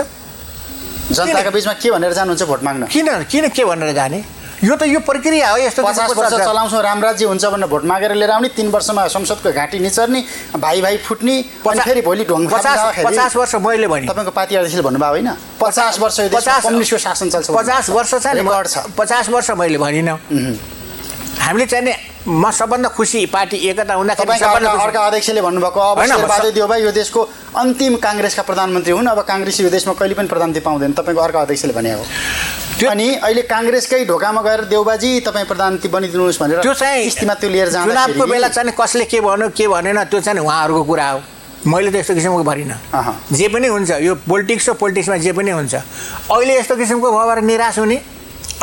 जनताको बिचमा के भनेर जानुहुन्छ भोट माग्न? किन? किन के भनेर जाने? यो त यो प्रक्रिया हो यस्तो पचास वर्ष चलाउँछौँ राम राज्य हुन्छ भनेर भोट मागेर लिएर आउने तिन वर्षमा संसदको घाँटी निचर्ने भाइ भाइ फुट्ने अनि फेरि भोलि ढोङ पचास पचास वर्ष मैले भने। तपाईँको पार्टी अध्यक्षले भन्नुभयो होइन? पचास वर्ष पचास- कम्युनिस्टको शासन चल्छ पचास वर्ष छ। पचास वर्ष मैले भनिनँ। हामीले चाहिँ नि म सबभन्दा खुसी पार्टी एकता हुँदाखेरि सबभन्दा अर्का अध्यक्षले भन्नुभएको अब देउबा यो देशको अन्तिम काङ्ग्रेसका प्रधानमन्त्री हुन् अब काङ्ग्रेस यो देशमा कहिले पनि प्रधानमन्त्री पाउँदैन। तपाईँको अर्का अध्यक्षले भने हो अनि अहिले काङ्ग्रेसकै ढोकामा गएर देउबाजी तपाईँ प्रधानमन्त्री बनिदिनुहोस् भनेर त्यो चाहिँ किस्तीमा त्यो लिएर चुनावको जाँदाखेरि बेला चाहिँ कसले के भन्यो के भनेन त्यो चाहिँ उहाँहरूको कुरा हो। मैले त यस्तो किसिमको भरिनँ। जे पनि हुन्छ यो पोलिटिक्स र पोलिटिक्समा जे पनि हुन्छ। अहिले यस्तो किसिमको भयो भने निराश हुने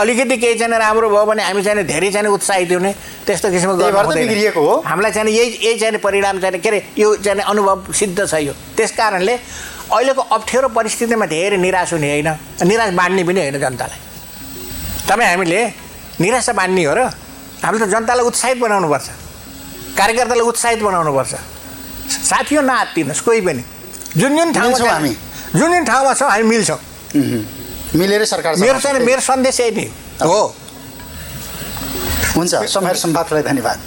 अलिकति केही चाहिँ राम्रो भयो भने हामी चाहिँ धेरै चाहिँ उत्साहित हुने त्यस्तो किसिमको। बिग्रिएको हो। हामीलाई चाहिँ यही यही चाहिँ परिणाम चाहिँ के अरे यो चाहिँ अनुभव सिद्ध छ यो। त्यस कारणले अहिलेको अप्ठ्यारो परिस्थितिमा धेरै निराश हुने होइन। निराश बाँड्ने पनि होइन जनतालाई। तपाईँ हामीले निराशा बाँड्ने हो र हामीले त जनतालाई उत्साहित बनाउनुपर्छ कार्यकर्तालाई उत्साहित बनाउनुपर्छ साथी हो नआत्तिनुहोस् कोही पनि। जुन जुन ठाउँमा चाहिँ- हामी। जुन जुन ठाउँमा छौँ हामी मिल्छौँ। मिलेरै सरकार मेरो चाहिँ मेरो सन्देश यही नै हो। हुन्छ समय सम्वादलाई धन्यवाद।